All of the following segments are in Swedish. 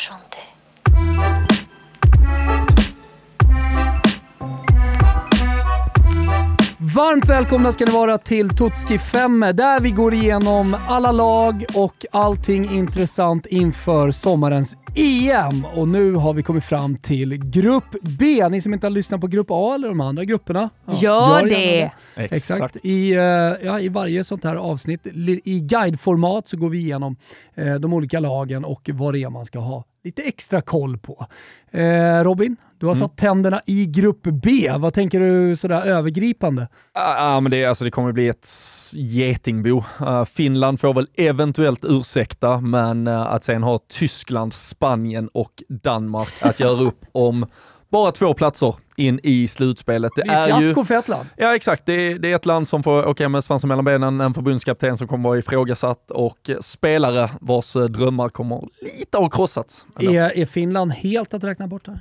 chanter. Varmt välkomna ska ni vara till Tutski 5 där vi går igenom alla lag och allting intressant inför sommarens EM. Och nu har vi kommit fram till Grupp B. Ni som inte har lyssnat på Grupp A eller de andra grupperna. ja, gör det! Exakt. Exakt. I, uh, ja, I varje sånt här avsnitt, i guideformat, så går vi igenom uh, de olika lagen och vad det är man ska ha lite extra koll på. Uh, Robin, du har mm. satt tänderna i Grupp B. Vad tänker du sådär övergripande? Ja, uh, men det, alltså, det kommer bli ett getingbo. Uh, Finland får väl eventuellt ursäkta, men uh, att sen ha Tyskland, Spanien och Danmark att göra upp om bara två platser in i slutspelet. Det, det är, är fiasko för ett land. Ja exakt, det är, det är ett land som får åka med svansen mellan benen, en förbundskapten som kommer vara ifrågasatt och spelare vars drömmar kommer lite ha krossats. Är, är Finland helt att räkna bort här?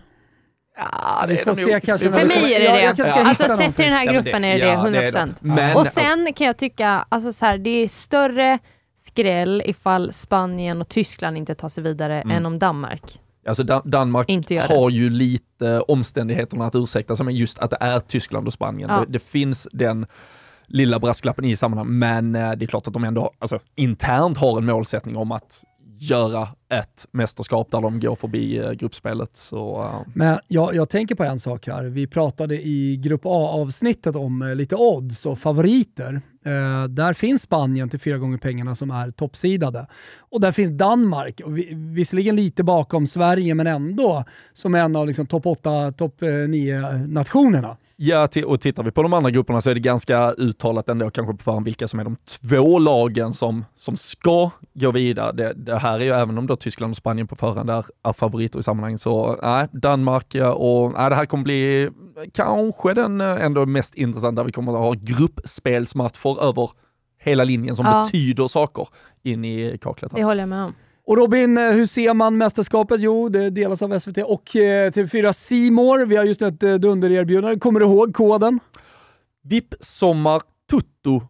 Ja, vi får se kanske. För mig är det det. Ja, alltså sett i den här gruppen är det det, 100%. procent. och sen kan jag tycka, alltså så här, det är större skräll ifall Spanien och Tyskland inte tar sig vidare mm. än om Danmark. Alltså Dan Danmark har ju lite omständigheterna att ursäkta sig med just att det är Tyskland och Spanien. Ja. Det, det, finns den lilla brasklappen i sammanhanget, men eh, det är klart att de ändå alltså, internt har en målsättning om att göra ett mästerskap där de går förbi eh, gruppspelet. Så, uh. Men jag, jag tänker på en sak här. Vi pratade i Grupp A-avsnittet om lite odds och favoriter. Eh, där finns Spanien till fyra gånger pengarna som är toppsidade. Och där finns Danmark, och vi, visserligen lite bakom Sverige, men ändå som en av liksom, topp 8, topp eh, 9 nationerna. Ja, och tittar vi på de andra grupperna så är det ganska uttalat ändå kanske på förhand vilka som är de två lagen som, som ska gå vidare. Det, det här är ju, även om då Tyskland och Spanien på förhand är, är favoriter i sammanhanget, så nej, Danmark och nej, det här kommer bli kanske den eh, ändå mest intressanta, vi kommer att ha gruppspelsmatcher över hela linjen som ja. betyder saker in i kaklet. Här. Det håller jag med om. Och Robin, eh, hur ser man mästerskapet? Jo, det delas av SVT och eh, TV4 Simor. Vi har just nu ett eh, dundererbjudande. Kommer du ihåg koden? VIP Sommar Tutto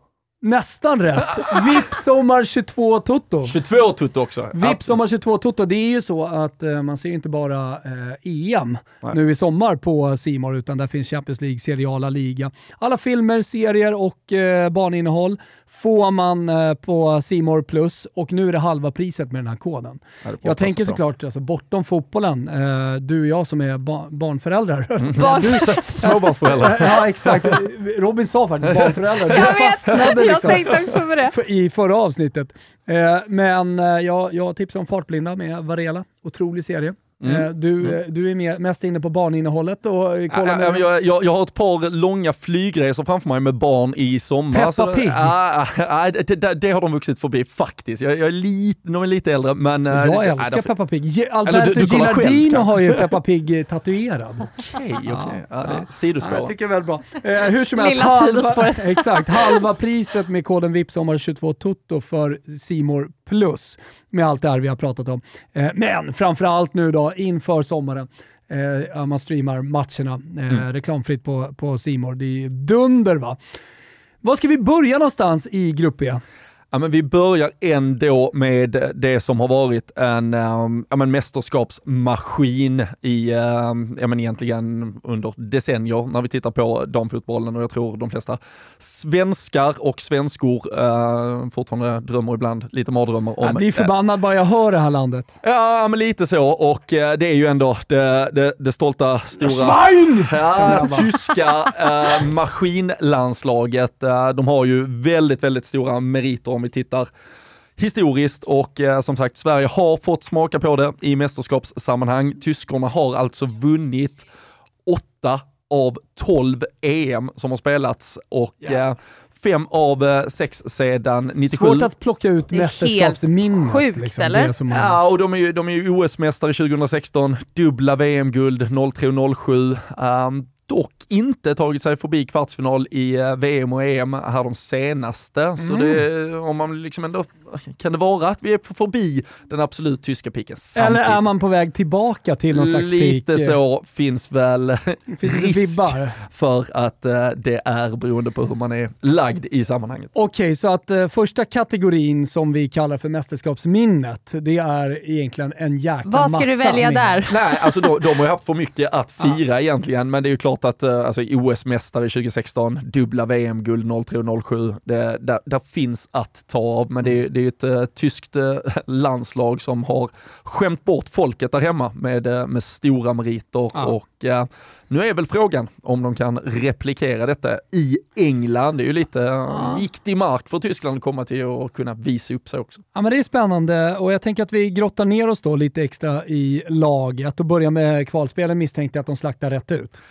Nästan rätt! VIP Sommar 22 Toto. 22 Toto också. VIP Sommar 22 Toto. Det är ju så att eh, man ser inte bara eh, EM Nej. nu i sommar på Simor utan där finns Champions League, Seriala Liga. Alla filmer, serier och eh, barninnehåll får man eh, på Simor Plus och nu är det halva priset med den här koden. Jag tänker såklart, alltså, bortom fotbollen, eh, du och jag som är ba barnföräldrar. Mm. du småbarnsföräldrar. ja, exakt. Robin sa faktiskt barnföräldrar. Du fastnade liksom, jag tänkte också på det. i förra avsnittet. Eh, men jag, jag tipsar om Fartblinda med Varela. Otrolig serie. Mm. Eh, du, mm. Eh, du är mer, mest inne på barninnehållet och kollar ja, jag, jag, jag, har ett par långa flygresor framför mig med barn i sommar. Peppa Pig? Ja, det, det, det, har de vuxit förbi faktiskt. Jag, jag är lite, de är lite äldre men... Så jag äh, älskar Peppa Pig. Alberto Gilardino har ju Peppa Pig tatuerad. Okej, okej. Okay. Ja, ja. Sidospår. jag tycker det är väldigt bra. Eh, hur som helst, halva, exakt, halva priset med koden VIP sommar 22 Tutto för Simor Plus med allt det här vi har pratat om. Eh, men framförallt nu då inför sommaren, eh, man streamar matcherna eh, mm. reklamfritt på, på C Det är dunder va? Var ska vi börja någonstans i Grupp E? Ja, men vi börjar ändå med det som har varit en um, ja, men mästerskapsmaskin i, um, ja, men egentligen under decennier när vi tittar på damfotbollen och jag tror de flesta svenskar och svenskor uh, fortfarande drömmer ibland lite mardrömmar om... Jag blir förbannad bara jag hör det här landet. Ja, men lite så och uh, det är ju ändå det, det, det stolta stora... Schwein! Ja, tyska uh, maskinlandslaget. de har ju väldigt, väldigt stora meriter om vi tittar historiskt och eh, som sagt, Sverige har fått smaka på det i mästerskapssammanhang. Tyskarna har alltså vunnit åtta av tolv EM som har spelats och yeah. fem av eh, sex sedan 97. Svårt att plocka ut mästerskapsminnet. Sjukt liksom, eller? Ja, och de är ju, ju OS-mästare 2016, dubbla VM-guld 03 07. Um, dock inte tagit sig förbi kvartsfinal i eh, VM och EM här de senaste. Mm. Så det, om man liksom ändå, kan det vara att vi är förbi den absolut tyska piken Eller är man på väg tillbaka till någon slags peak? Lite så finns väl finns risk för att uh, det är beroende på hur man är lagd i sammanhanget. Okej, okay, så att första kategorin som vi kallar för mästerskapsminnet, det är egentligen en jäkla massa Vad ska du välja där? Nej, alltså de, de har ju haft för mycket att fira ja. egentligen, men det är ju klart att uh, alltså, OS-mästare 2016, dubbla VM-guld 03 och 07, det, där, där, finns att ta av, men det, det är ju ett uh, tyskt uh, landslag som har skämt bort folket där hemma med, uh, med stora meriter ja. och nu är väl frågan om de kan replikera detta i England. Det är ju lite ja. viktig mark för Tyskland att komma till och kunna visa upp sig också. Ja, men det är spännande och jag tänker att vi grottar ner oss då lite extra i laget och börjar med kvalspelen misstänkte att de slaktar rätt ut.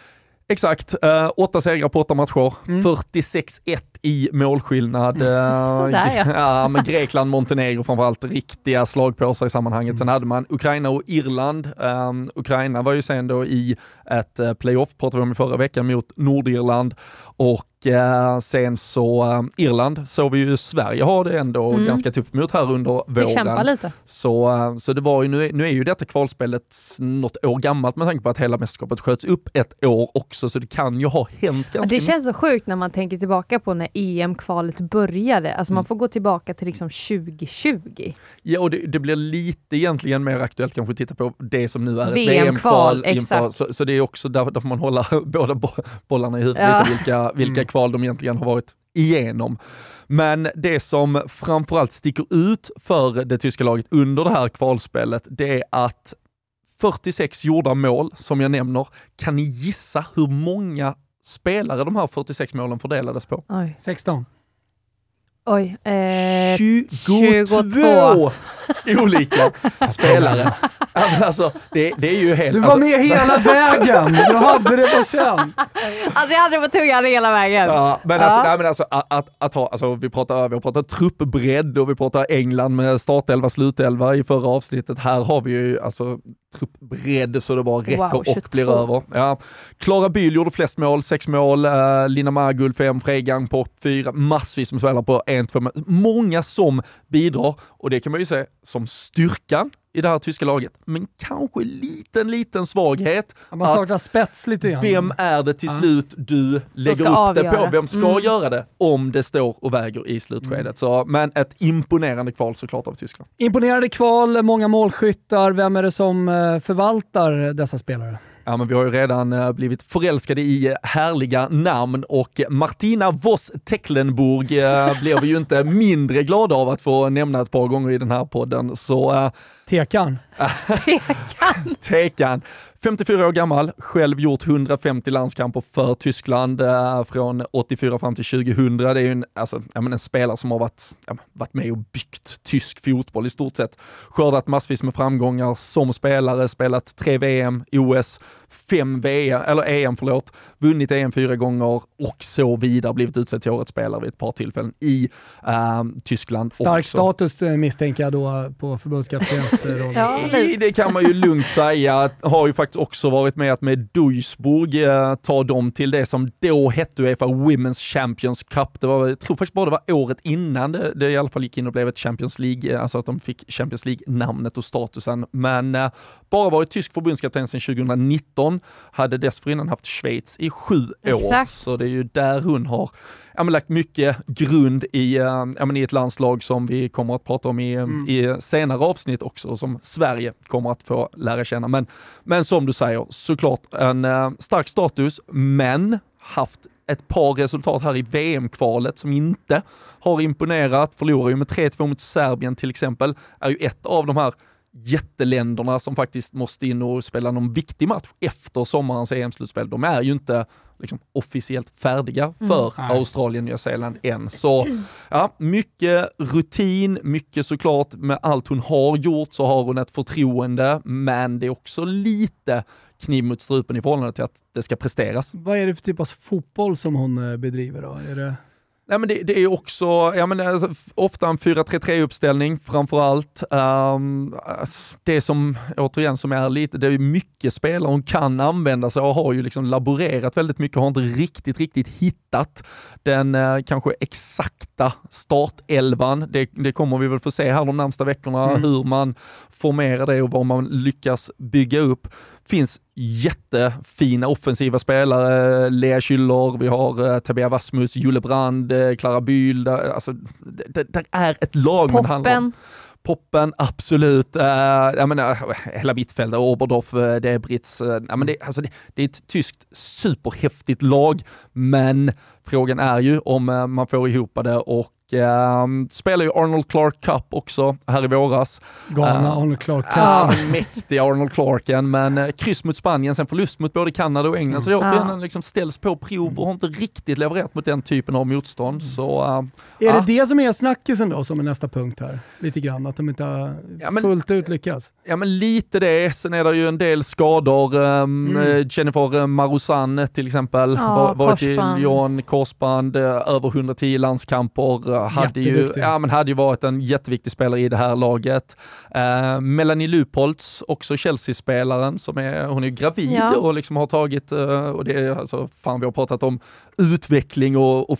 Exakt, uh, åtta segrar på åtta matcher, mm. 46-1 i målskillnad. Uh, Sådär, ja. ja, men Grekland, Montenegro framförallt, riktiga slagpåsar i sammanhanget. Mm. Sen hade man Ukraina och Irland. Um, Ukraina var ju sen då i ett uh, playoff, pratade vi om i förra veckan, mot Nordirland och eh, sen så eh, Irland såg vi ju Sverige ha det ändå mm. ganska tufft mot här under våren. kämpa lite. Så, eh, så det var ju, nu, nu är ju detta kvalspelet något år gammalt med tanke på att hela mästerskapet sköts upp ett år också, så det kan ju ha hänt ganska Det känns så sjukt när man tänker tillbaka på när EM-kvalet började. Alltså man mm. får gå tillbaka till liksom 2020. Ja, och det, det, blir lite egentligen mer aktuellt kanske att titta på det som nu är VM-kval. VM så, så det är också där, där får man hålla båda bollarna i huvudet, ja. vilka, vilka mm kval de egentligen har varit igenom. Men det som framförallt sticker ut för det tyska laget under det här kvalspelet, det är att 46 gjorda mål, som jag nämner, kan ni gissa hur många spelare de här 46 målen fördelades på? Oj. 16. Oj. Eh, 22, 22 olika spelare. alltså, det, det, är ju helt... Du var alltså, med hela vägen! Du hade det på känn. Alltså jag hade det på tungan hela vägen. Ja, men alltså, Nej, men alltså att, att, att, ha, alltså vi pratar, vi har pratat truppbredd och vi pratar England med startelva, slutelva i förra avsnittet. Här har vi ju alltså truppbredd så det bara räcker wow, och blir över. Ja. Klara Byl gjorde flest mål, sex mål. Uh, Lina Margull fem, Fregang på fyra. Massvis med spelare på en, två. Många som bidrar och det kan man ju se som styrkan i det här tyska laget, men kanske liten, liten svaghet. Man saknar spets lite grann. Vem är det till slut du lägger upp avgöra. det på? Vem ska mm. göra det om det står och väger i slutskedet? Mm. Så, men ett imponerande kval såklart av Tyskland. Imponerande kval, många målskyttar. Vem är det som eh, förvaltar dessa spelare? Ja, men vi har ju redan uh, blivit förälskade i uh, härliga namn och Martina Voss Tecklenburg uh, blev vi ju inte mindre glada av att få nämna ett par gånger i den här podden. Så, Tekan. Tekan. Tekan. 54 år gammal, själv gjort 150 landskamper för Tyskland eh, från 84 fram till 2000. Det är ju en, alltså, en spelare som har varit, varit med och byggt tysk fotboll i stort sett. Skördat massvis med framgångar som spelare, spelat tre VM, OS, fem VM, eller EM förlåt, vunnit EM fyra gånger och så vidare, blivit utsedd till årets spelare vid ett par tillfällen i äh, Tyskland. Stark också. status eh, misstänker jag då på förbundskaptenens roll. ja, det kan man ju lugnt säga. Har ju faktiskt också varit med att med Duisburg eh, ta dem till det som då hette Uefa Women's Champions Cup. Det var, jag tror faktiskt bara det var året innan det, det i alla fall gick in och blev ett Champions League, eh, alltså att de fick Champions League-namnet och statusen. Men eh, bara varit tysk förbundskapten sedan 2019, hade dessförinnan haft Schweiz i sju år. Exakt. Så det är ju där hon har ja, men, lagt mycket grund i, ja, men, i ett landslag som vi kommer att prata om i, mm. i senare avsnitt också, som Sverige kommer att få lära känna. Men, men som du säger, såklart en uh, stark status, men haft ett par resultat här i VM-kvalet som inte har imponerat. Förlorar ju med 3-2 mot Serbien till exempel, är ju ett av de här jätteländerna som faktiskt måste in och spela någon viktig match efter sommarens EM-slutspel. De är ju inte liksom, officiellt färdiga mm. för mm. Australien, Nya Zeeland än. Så ja, mycket rutin, mycket såklart med allt hon har gjort så har hon ett förtroende, men det är också lite kniv mot strupen i förhållande till att det ska presteras. Vad är det för typ av fotboll som hon eh, bedriver då? Är det... Nej, men det, det är också, ja, men alltså, ofta en 4-3-3 uppställning framförallt. Um, det som, återigen, som är lite, det är mycket spelare hon kan använda sig och har ju liksom laborerat väldigt mycket, har inte riktigt, riktigt hittat den uh, kanske exakta startelvan. Det, det kommer vi väl få se här de närmsta veckorna, mm. hur man formerar det och vad man lyckas bygga upp finns jättefina offensiva spelare. Lea Schüller, vi har uh, Tabea Wasmus, Julle Brand, uh, Clara Bühl. Alltså, det, det, är ett lag Poppen. man handlar om. Poppen, absolut. Uh, jag menar, hela mittfältet, Oberdorf, uh, Debritz. Uh, ja, men det, alltså det, det, är ett tyskt superhäftigt lag, men frågan är ju om uh, man får ihop det och Uh, spelar ju Arnold Clark Cup också här i våras. Galna uh, Arnold Clark Cup. Ja, uh, mäktiga Arnold Clarken, men uh, kryss mot Spanien, sen förlust mot både Kanada och England. Mm. Så det återigen uh. liksom ställs på prov och har inte riktigt levererat mot den typen av motstånd. Så, är det det som är snackisen då, som är nästa punkt här? Lite grann, att de inte har ja, men, fullt ut lyckats? Ja, men lite det. Sen är det ju en del skador. Um, mm. Jennifer Marusan till exempel, ja, varit i Lyon, korsband, över 110 landskamper hade ju, ja, men hade ju varit en jätteviktig spelare i det här laget. Uh, Melanie Lupoltz, också Chelsea-spelaren, som är, hon är gravid ja. och liksom har tagit, uh, och det är alltså, fan vi har pratat om utveckling och, och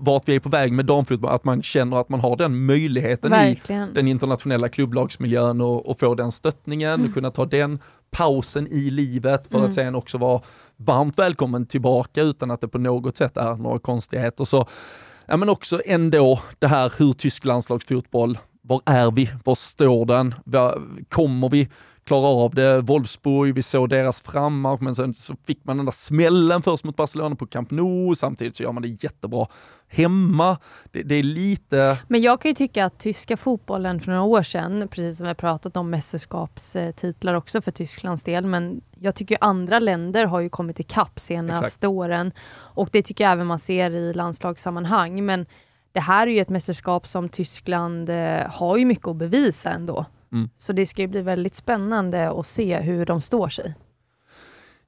vart vi är på väg med damfotboll, att man känner att man har den möjligheten Verkligen. i den internationella klubblagsmiljön och, och få den stöttningen, mm. och kunna ta den pausen i livet för mm. att sen också vara varmt välkommen tillbaka utan att det på något sätt är några konstigheter. Så ja, men också ändå det här hur tysk landslagsfotboll, var är vi? Var står den? Kommer vi klara av det? Wolfsburg, vi såg deras frammarsch, men sen så fick man den där smällen först mot Barcelona på Camp Nou, samtidigt så gör man det jättebra hemma. Det, det, är lite... Men jag kan ju tycka att tyska fotbollen för några år sedan, precis som vi har pratat om mästerskapstitlar också för Tysklands del, men jag tycker andra länder har ju kommit ikapp senaste Exakt. åren och det tycker jag även man ser i landslagssammanhang. Men det här är ju ett mästerskap som Tyskland eh, har ju mycket att bevisa ändå. Mm. Så det ska ju bli väldigt spännande att se hur de står sig.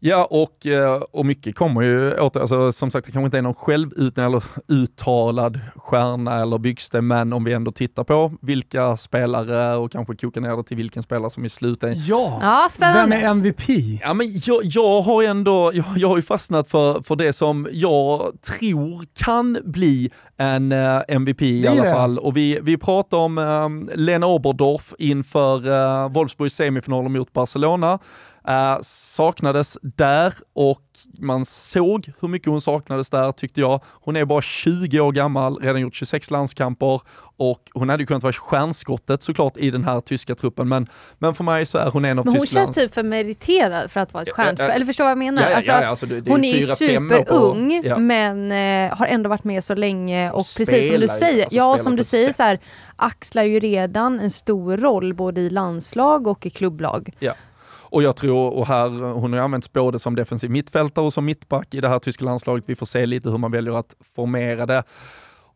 Ja, och, eh, och mycket kommer ju åter, alltså, som sagt, det kanske inte är någon självutnämnd eller uttalad stjärna eller byggsten, men om vi ändå tittar på vilka spelare och kanske kokar ner det till vilken spelare som i slutändan... Ja, ja spännande. vem är MVP? Ja, men jag, jag har ändå, jag, jag har ju fastnat för, för det som jag tror kan bli en uh, eh, MVP i alla fall. Och vi, vi pratar om um, Lena Oberdorf inför uh, Wolfsburgs semifinaler mot Barcelona. Uh, saknades där och man såg hur mycket hon saknades där tyckte jag. Hon är bara 20 år gammal, redan gjort 26 landskamper och hon hade ju kunnat vara stjärnskottet såklart i den här tyska truppen, men, men för mig så är hon en av Men hon känns typ för meriterad för att vara ett stjärnskott, eller förstår vad jag menar? Ja, alltså ja, alltså det, det hon är ju superung, på, men eh, har ändå varit med så länge och, och precis som du säger, alltså ja som du säger så här, axlar ju redan en stor roll både i landslag och i klubblag. Och jag tror, och här, hon har använts både som defensiv mittfältare och som mittback i det här tyska landslaget. Vi får se lite hur man väljer att formera det.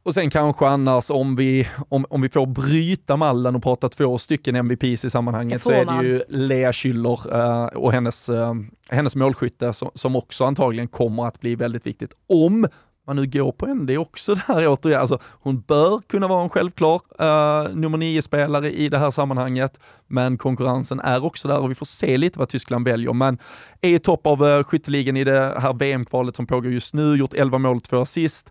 Och sen kanske annars om vi, om, om vi får bryta mallen och prata två stycken MVPs i sammanhanget så är det ju Lea Schüller uh, och hennes, uh, hennes målskytte som, som också antagligen kommer att bli väldigt viktigt. Om man nu går på henne, det är också det här återigen, alltså hon bör kunna vara en självklar uh, nummer nio-spelare i det här sammanhanget, men konkurrensen är också där och vi får se lite vad Tyskland väljer. Men är i topp av uh, skytteligan i det här VM-kvalet som pågår just nu, gjort 11 mål, 2 assist.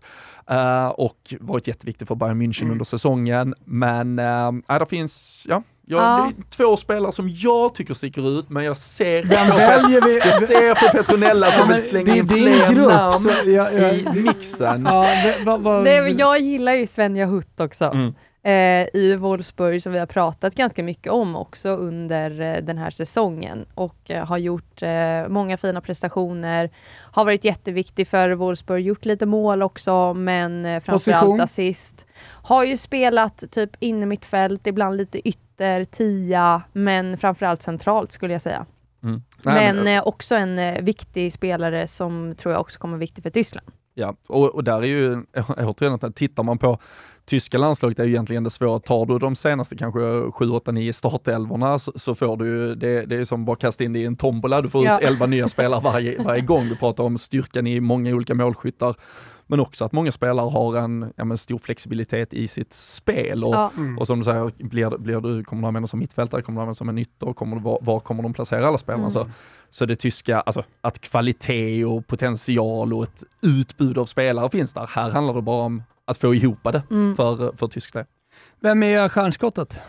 Uh, och varit jätteviktig för Bayern München mm. under säsongen. Men uh, det finns, ja, jag, ja. Det är två spelare som jag tycker sticker ut, men jag ser, Vem väljer vi? jag ser på Petronella att hon vill slänga in fler grupp, namn så, ja, ja. i mixen. Ja, det, va, va, Nej, jag gillar ju Svenja Hutt också. Mm. Eh, i Wolfsburg som vi har pratat ganska mycket om också under eh, den här säsongen och eh, har gjort eh, många fina prestationer. Har varit jätteviktig för Wolfsburg, gjort lite mål också men eh, framförallt assist. Har ju spelat typ inne mittfält, ibland lite ytter tia, men framförallt centralt skulle jag säga. Mm. Nej, men, men eh, också en viktig spelare som tror jag också kommer vara viktig för Tyskland. Ja, och, och där är ju, återigen, att tittar man på tyska landslaget är ju egentligen det svåra. Tar du de senaste kanske 7, 8, 9 startelvorna så, så får du, det, det är som bara kasta in det i en tombola, du får ja. ut 11 nya spelare varje, varje gång. Du pratar om styrkan i många olika målskyttar men också att många spelare har en ja, men stor flexibilitet i sitt spel. Och, ja. mm. och som du säger, blir, blir du, kommer du använda som mittfältare, kommer du använda som en ytter, kommer du, var, var kommer de placera alla spelarna? Mm. Så, så det tyska, alltså att kvalitet och potential och ett utbud av spelare finns där. Här handlar det bara om att få ihop det mm. för, för tysk del. Vem är stjärnskottet?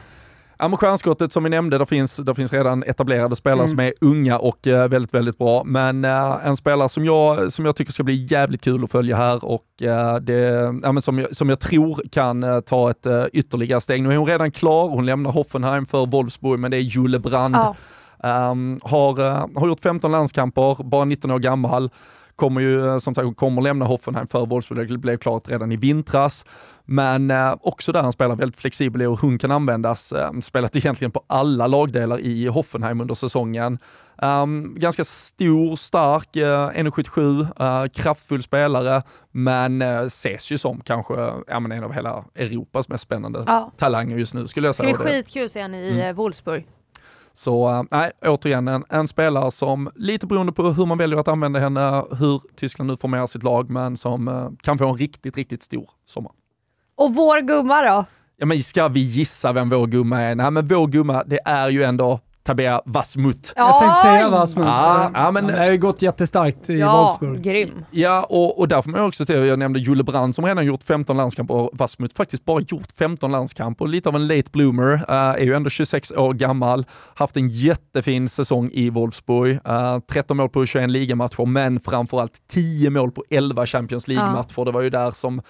Ja, men stjärnskottet som vi nämnde, det finns, det finns redan etablerade spelare mm. som är unga och uh, väldigt, väldigt bra. Men uh, en spelare som jag, som jag tycker ska bli jävligt kul att följa här och uh, det, ja, men som, jag, som jag tror kan ta ett ytterligare steg. Nu är hon redan klar, hon lämnar Hoffenheim för Wolfsburg, men det är Jule Brand. Ja. Um, har, har gjort 15 landskamper, bara 19 år gammal kommer ju som sagt kommer lämna Hoffenheim för Wolfsburg, det blev klart redan i vintras. Men eh, också där han spelar väldigt flexibel och hon kan användas. Eh, spelat egentligen på alla lagdelar i Hoffenheim under säsongen. Um, ganska stor, stark, uh, 1,77, uh, kraftfull spelare, men uh, ses ju som kanske ja, men en av hela Europas mest spännande ja. talanger just nu skulle jag säga. Det ska bli skitkul att se henne i mm. Wolfsburg. Så uh, nej, återigen en, en, spelare som, lite beroende på hur man väljer att använda henne, hur Tyskland nu formerar sitt lag, men som uh, kan få en riktigt, riktigt stor sommar. Och vår gumma då? Ja men ska vi gissa vem vår gumma är? Nej men vår gumma, det är ju ändå Tabea Wasmut. Jag tänkte säga Wasmut. Ja, ja, men, Han har ju gått jättestarkt i ja, Wolfsburg. grym. Ja, och, och där får man också se, jag nämnde Julle Brand som redan gjort 15 landskamper och Wasmut faktiskt bara gjort 15 landskamper. Lite av en late bloomer, uh, är ju ändå 26 år gammal, haft en jättefin säsong i Wolfsburg. Uh, 13 mål på 21 ligamatcher, men framförallt 10 mål på 11 Champions League-matcher. Ja. Det var ju där som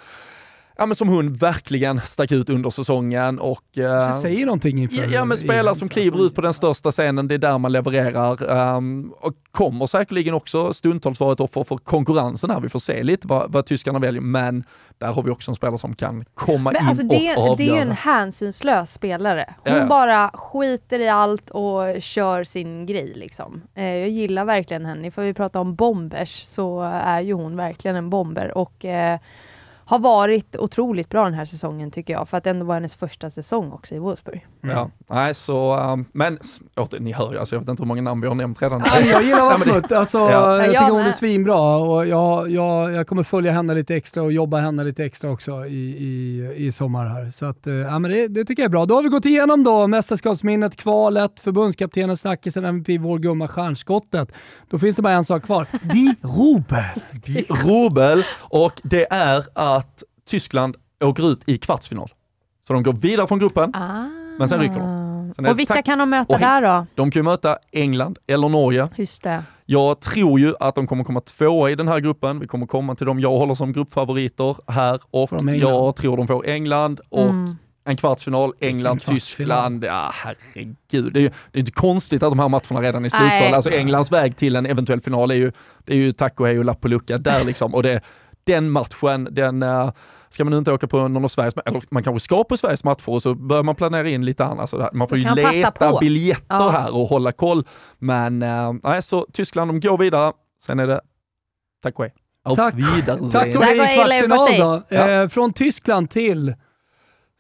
ja, men som hon verkligen stack ut under säsongen och... Det säger någonting inför... Ja, ja men spelare som kliver ut på den största scenen, det är där man levererar. Um, och kommer säkerligen också stundtals vara ett offer för konkurrensen här. Vi får se lite vad, vad tyskarna väljer, men där har vi också en spelare som kan komma men in alltså det, och avgöra. Det är ju en hänsynslös spelare. Hon ja, bara skiter i allt och kör sin grej liksom. Eh, jag gillar verkligen henne. För vi pratar om bombers så är ju hon verkligen en bomber och eh, har varit otroligt bra den här säsongen tycker jag, för att det ändå var hennes första säsong också i Wolfsburg. Mm. Ja, nej så, um, men åter, ni hör ju, alltså, jag vet inte hur många namn vi har nämnt redan. jag gillar Vasmut, alltså, ja. jag tycker hon är svinbra och jag, jag, jag kommer följa henne lite extra och jobba henne lite extra också i, i, i sommar här. Så att, eh, ja, men det, det tycker jag är bra. Då har vi gått igenom då mästerskapsminnet, kvalet, förbundskaptenen, snackisen, MVP, vår gumma, stjärnskottet. Då finns det bara en sak kvar. Di Rubel. Di Rubel, och det är att att Tyskland åker ut i kvartsfinal. Så de går vidare från gruppen, ah. men sen rycker de. Sen och vilka kan de möta där då? De kan ju möta England eller Norge. Just det. Jag tror ju att de kommer komma tvåa i den här gruppen. Vi kommer komma till dem jag håller som gruppfavoriter här och jag tror de får England och mm. en kvartsfinal, England-Tyskland. Ja, herregud. Det är ju det är inte konstigt att de här matcherna redan är slutsålda. Alltså Englands väg till en eventuell final är ju, det är ju tack och hej och lapp på lucka där liksom. Och det, den matchen, den uh, ska man inte åka på någon av Sveriges, eller man kanske ska på Sveriges matcher och så börjar man planera in lite annat. Så man får ju leta biljetter ja. här och hålla koll. Men uh, nej, så Tyskland, de går vidare. Sen är det tack och hej. Tack, tack och hej i kvartsfinal då. Ja. Eh, från Tyskland till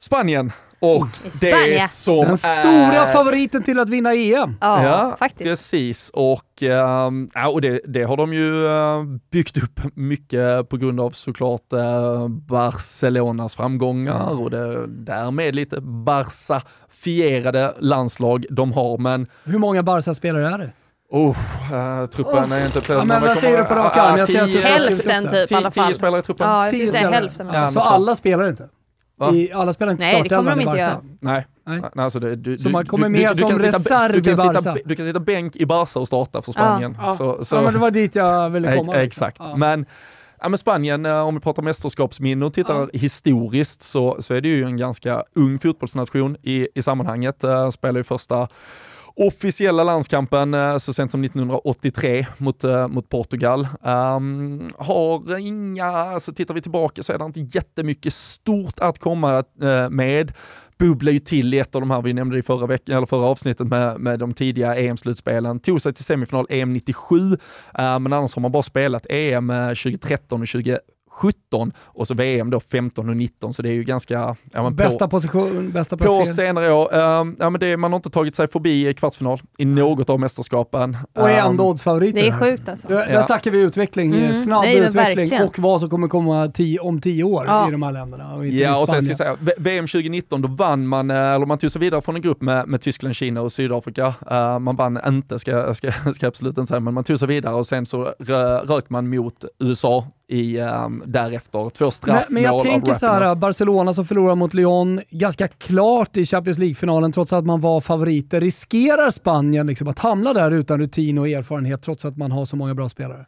Spanien. Och det som Den stora favoriten till att vinna EM. Ja, ja faktiskt. precis. Och, äh, och det, det, har de ju äh, byggt upp mycket på grund av såklart äh, Barcelonas framgångar och det därmed lite Barca-fierade landslag de har. Men Hur många Barca-spelare är det? Oh, uh, truppen oh. är inte ja, men Vad säger du på rak arm? Hälften typ i alla fall. Tio spelare i truppen. Ja, jag skulle säga hälften. Ja, så alla spelar inte? I, alla spelar inte Nej, det kommer de inte göra. Nej. Nej. Nej alltså det, du, så man kommer med du, du, som reserv i Barca? Sitta, du kan sitta bänk i Barca och starta för Spanien. Ja, så, så. ja men det var dit jag ville komma. Exakt, ja. men Ja, men Spanien, eh, om vi pratar mästerskapsminne och tittar ja. historiskt, så, så är det ju en ganska ung fotbollsnation i, i sammanhanget. Uh, spelar ju första officiella landskampen eh, så sent som 1983 mot, eh, mot Portugal. Um, har inga, alltså tittar vi tillbaka så är det inte jättemycket stort att komma eh, med bubblar ju till i ett av de här, vi nämnde det i förra, veckan, eller förra avsnittet med, med de tidiga EM-slutspelen, tog sig till semifinal EM 97, uh, men annars har man bara spelat EM 2013 och 20 17 och så VM då 15 och 19, så det är ju ganska... Ja, bästa på, position, bästa placering. På senare år, uh, ja, men det, man har inte tagit sig förbi kvartsfinal i något av mästerskapen. Och är ändå ehm, oddsfavoriter. Det är sjukt alltså. Där, där snackar vi utveckling, mm. snabb Nej, utveckling verkligen. och vad som kommer komma tio, om tio år ja. i de här länderna. Och ja, och sen ska jag säga, VM 2019, då vann man, eh, eller man tog sig vidare från en grupp med, med Tyskland, Kina och Sydafrika. Uh, man vann inte, ska, ska, ska absolut inte säga, men man tog sig vidare och sen så rök man mot USA i, um, därefter. Två straffmål Men, men jag tänker så här, Barcelona som förlorar mot Lyon ganska klart i Champions League-finalen trots att man var favoriter. Riskerar Spanien liksom att hamna där utan rutin och erfarenhet trots att man har så många bra spelare?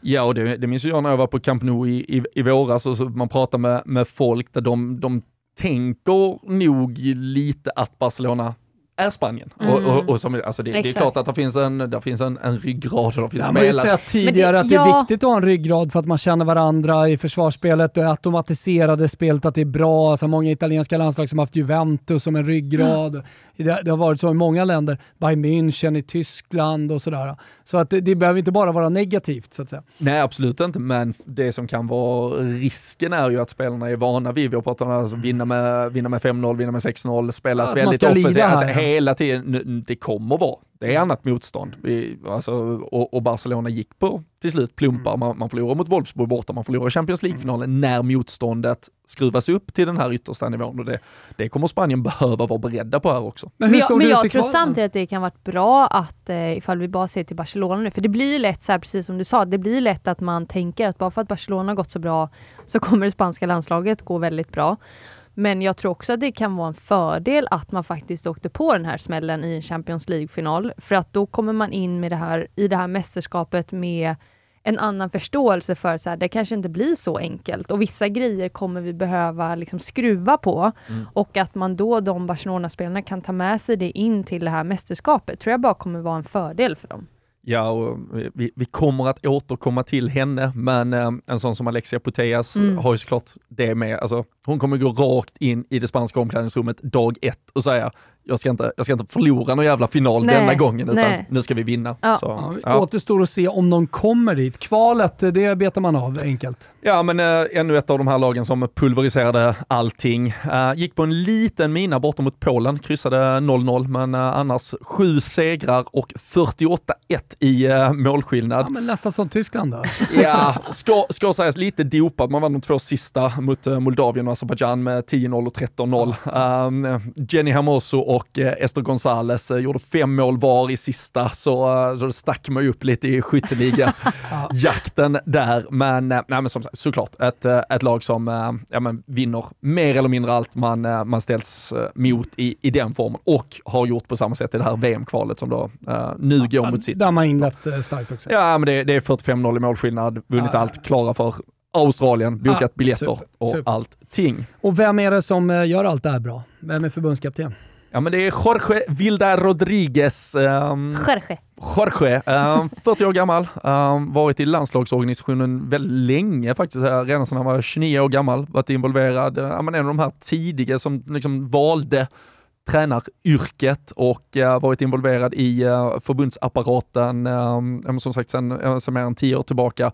Ja, och det, det minns jag när jag var på Camp Nou i, i, i våras och så man pratar med, med folk där de, de tänker nog lite att Barcelona är Spanien. Mm. Och, och, och som, alltså det, det, är klart att det finns en, det finns en, en ryggrad och det finns ja, Man har ju sett tidigare det, att det är ja. viktigt att ha en ryggrad för att man känner varandra i försvarsspelet, det automatiserade spelet, att det är bra. Alltså många italienska landslag som haft Juventus som en ryggrad. Mm. Det, det, har varit så i många länder. Bayern München i Tyskland och sådär. Så att det, det behöver inte bara vara negativt så att säga. Nej, absolut inte, men det som kan vara risken är ju att spelarna är vana vid, vi har pratat om alltså, vinna med, vinna med 5-0, vinna med 6-0, spela ja, väldigt offensivt, hela tiden, det kommer vara det är annat motstånd. Vi, alltså, och, och, Barcelona gick på till slut plumpar. Man, man förlorar mot Wolfsburg borta, man förlorar Champions League-finalen när motståndet skruvas upp till den här yttersta nivån. Och det, det kommer Spanien behöva vara beredda på här också. Men, men jag, men jag tror samtidigt att det kan vara bra att, eh, ifall vi bara ser till Barcelona nu, för det blir lätt så här, precis som du sa, det blir lätt att man tänker att bara för att Barcelona har gått så bra så kommer det spanska landslaget gå väldigt bra. Men jag tror också att det kan vara en fördel att man faktiskt åkte på den här smällen i en Champions League-final. För att då kommer man in med det här, i det här mästerskapet med en annan förståelse för att det kanske inte blir så enkelt och vissa grejer kommer vi behöva liksom skruva på mm. och att man då, de Barcelona-spelarna, kan ta med sig det in till det här mästerskapet tror jag bara kommer vara en fördel för dem. Ja, och vi, vi kommer att återkomma till henne, men eh, en sån som Alexia Putellas mm. har ju såklart det med. Alltså, hon kommer gå rakt in i det spanska omklädningsrummet dag ett och säga jag ska inte, jag ska inte förlora någon jävla final nej, denna gången, utan nej. nu ska vi vinna. Ja. Så, ja. Återstår att se om de kommer dit. Kvalet, det betar man av enkelt. Ja, men äh, ännu ett av de här lagen som pulveriserade allting. Äh, gick på en liten mina borta mot Polen, kryssade 0-0, men äh, annars sju segrar och 48-1 i äh, målskillnad. Ja, men nästan som Tyskland då. ja, ska, ska sägas lite dopad. Man vann de två sista mot Moldavien och Azerbajdzjan med 10-0 och 13-0. Um, Jenny Hermoso och eh, Esther Gonzales eh, gjorde fem mål var i sista, så, eh, så det stack man ju upp lite i skytteliga-jakten där. Men, nej, men som sagt, såklart ett, ett lag som ja, men vinner mer eller mindre allt man, man ställs mot i, i den formen och har gjort på samma sätt i det här VM-kvalet som då uh, nu ja, går mot sitt. Där man inlett starkt också. Ja, men det, det är 45-0 i målskillnad, vunnit ja, allt, klara för Australien, bokat ah, biljetter super, och super. allting. Och vem är det som gör allt det här bra? Vem är förbundskapten? Ja men det är Jorge Vilda Rodriguez. Um, Jorge. Jorge, um, 40 år gammal, um, varit i landslagsorganisationen väldigt länge faktiskt, redan sedan han var 29 år gammal, varit involverad, uh, en av de här tidiga som liksom valde tränaryrket och uh, varit involverad i uh, förbundsapparaten, um, som sagt sen mer än tio år tillbaka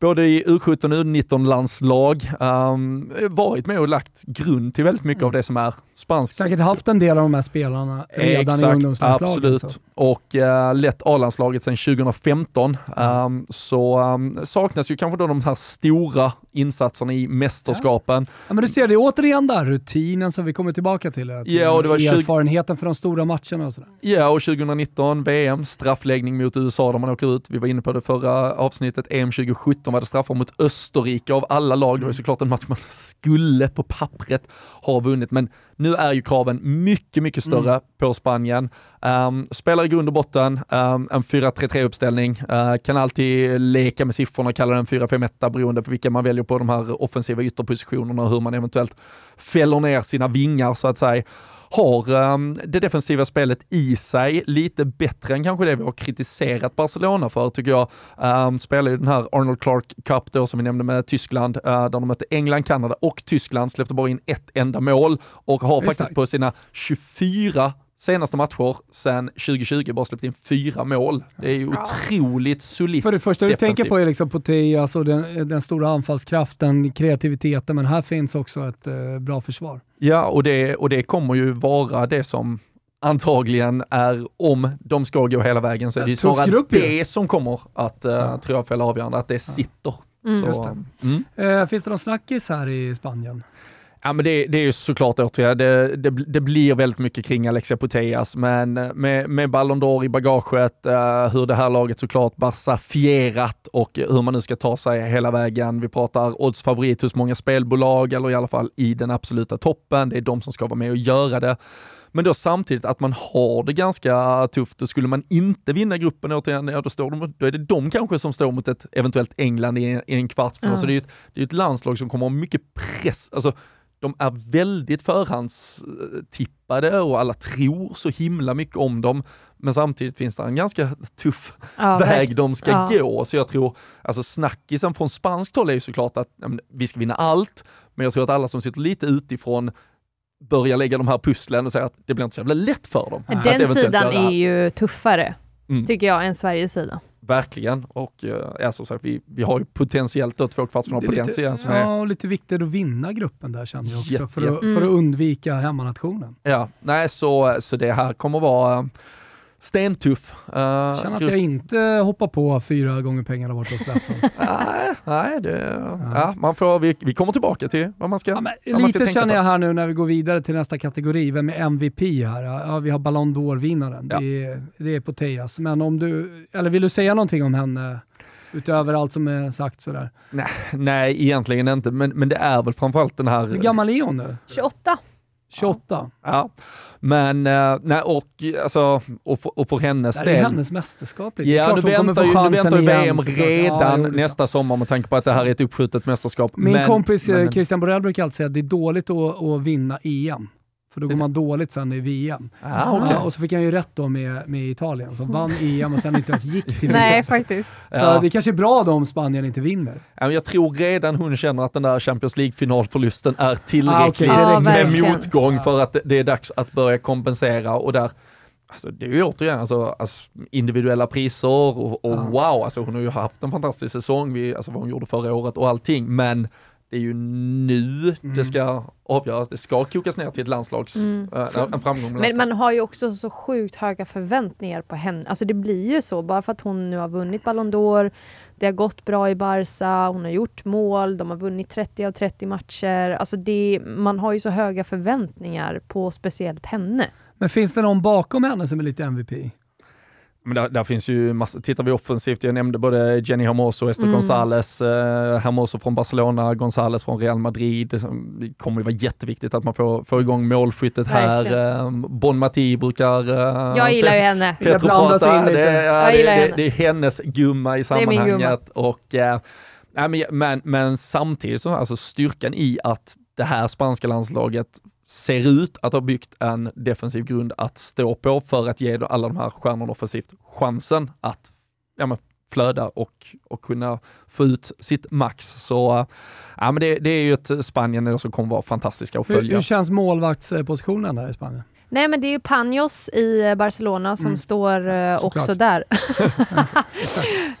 både i U17 och U19-landslag, um, varit med och lagt grund till väldigt mycket mm. av det som är spanskt. Säkert haft en del av de här spelarna redan Exakt, i ungdomslandslaget. Absolut, så. och uh, lett A-landslaget sedan 2015. Mm. Um, så um, saknas ju kanske då de här stora insatserna i mästerskapen. Ja. ja men du ser, det är återigen där rutinen som vi kommer tillbaka till. till ja, och det var erfarenheten 20... för de stora matcherna och sådär. Ja, och 2019 VM, straffläggning mot USA där man åker ut. Vi var inne på det förra avsnittet, EM 2017 de hade straffar mot Österrike av alla lag. Det var ju såklart en match man skulle på pappret ha vunnit, men nu är ju kraven mycket, mycket större mm. på Spanien. Um, spelar i grund och botten um, en 4-3-3 uppställning, uh, kan alltid leka med siffrorna, kalla den 4-5-1 beroende på vilka man väljer på de här offensiva ytterpositionerna och hur man eventuellt fäller ner sina vingar så att säga har um, det defensiva spelet i sig lite bättre än kanske det vi har kritiserat Barcelona för, tycker jag. Um, spelar ju den här Arnold Clark Cup då som vi nämnde med Tyskland, uh, där de mötte England, Kanada och Tyskland, släppte bara in ett enda mål och har faktiskt på sina 24 senaste matcher sedan 2020 bara släppt in fyra mål. Det är ju ja. otroligt solitt För det första du tänker på är liksom Poteas och den, den stora anfallskraften, kreativiteten, men här finns också ett eh, bra försvar. Ja, och det, och det kommer ju vara det som antagligen är, om de ska gå hela vägen, så är det ju snarare grupp, det ju. som kommer att, uh, ja. tror jag, fälla avgörande, att det sitter. Mm. Så, mm. Uh, finns det någon snackis här i Spanien? Ja, men det, det är ju såklart återigen, det, det, det, blir väldigt mycket kring Alexia Putellas, men med, med Ballon d'Or i bagaget, uh, hur det här laget såklart barsafierat och hur man nu ska ta sig hela vägen. Vi pratar oddsfavorit hos många spelbolag, eller i alla fall i den absoluta toppen. Det är de som ska vara med och göra det. Men då samtidigt att man har det ganska tufft och skulle man inte vinna gruppen återigen, ja, då, står de, då är det de kanske som står mot ett eventuellt England i, en, i en kvartsfinal. Mm. Så det är ju ett, det är ett landslag som kommer ha mycket press. Alltså, de är väldigt förhandstippade och alla tror så himla mycket om dem. Men samtidigt finns det en ganska tuff ja, väg de ska ja. gå. Så jag tror, alltså snackisen från spanskt håll är ju såklart att ja, vi ska vinna allt, men jag tror att alla som sitter lite utifrån börjar lägga de här pusslen och säga att det blir inte så jävla lätt för dem. Den sidan är ju tuffare, mm. tycker jag, än Sveriges sida. Verkligen, och eh, som sagt, vi, vi har ju potentiellt då två kvartsfinalpotential. Ja, är... och lite viktigt att vinna gruppen där känner jag också, Jätte, för, att, mm. för att undvika hemmanationen. Ja, nej, så, så det här kommer vara stentuff. Uh, jag känner att jag inte hoppar på fyra gånger pengarna bort hos Betsson. nej, nej det, ja. man får, vi, vi kommer tillbaka till vad man ska ja, Lite man ska känner jag här nu när vi går vidare till nästa kategori. Vem är MVP här? Ja, vi har Ballon d'Or-vinnaren. Ja. Det, är, det är Poteas. Men om du, eller vill du säga någonting om henne? Utöver allt som är sagt sådär? Nej, nej egentligen inte, men, men det är väl framförallt den här... Hur gammal är hon nu? 28. 28. Ja. Men, eh, nej, och, alltså, och, för, och för hennes del. Det är hennes mästerskap. Lite. Ja, nu väntar, ju, nu väntar ju VM redan ja, nästa sommar med tanke på att det här är ett uppskjutet mästerskap. Min men, kompis men, Christian Borrell brukar alltid säga att det är dåligt att, att vinna EM. För då går man dåligt sen i VM. Ah, okay. ja, och så fick han ju rätt då med, med Italien som vann EM och sen inte ens gick till VM. Nej, faktiskt. Så ja. det kanske är bra då om Spanien inte vinner. Jag tror redan hon känner att den där Champions League-finalförlusten är tillräcklig ah, okay. med motgång för att det är dags att börja kompensera och där Alltså det är ju återigen alltså, alltså individuella priser och, och ja. wow, alltså hon har ju haft en fantastisk säsong, vi, alltså vad hon gjorde förra året och allting, men det är ju nu mm. det ska avgöras. Det ska kokas ner till ett landslags, mm. äh, en framgång. Men man har ju också så sjukt höga förväntningar på henne. Alltså det blir ju så, bara för att hon nu har vunnit Ballon d'Or, det har gått bra i Barca, hon har gjort mål, de har vunnit 30 av 30 matcher. Alltså det, man har ju så höga förväntningar på speciellt henne. Men finns det någon bakom henne som är lite MVP? Men där, där, finns ju massa, tittar vi offensivt, jag nämnde både Jenny Hermoso, Esther mm. Gonzales, eh, Hermoso från Barcelona, Gonzales från Real Madrid. Det kommer ju vara jätteviktigt att man får, får igång målskyttet här. Eh, bon Mati brukar... Eh, jag gillar ju henne. Petro prata, det, ja, det, det, det, är hennes gumma i sammanhanget. Och, eh, men, men, men samtidigt så, alltså styrkan i att det här spanska landslaget ser ut att ha byggt en defensiv grund att stå på för att ge alla de här stjärnorna offensivt chansen att ja, men, flöda och, och kunna få ut sitt max. Så ja, men det, det är ju ett Spanien som kommer vara fantastiska att följa. Hur, hur känns målvaktspositionen där i Spanien? Nej men det är ju Panos i eh, Barcelona som mm. står uh, också där.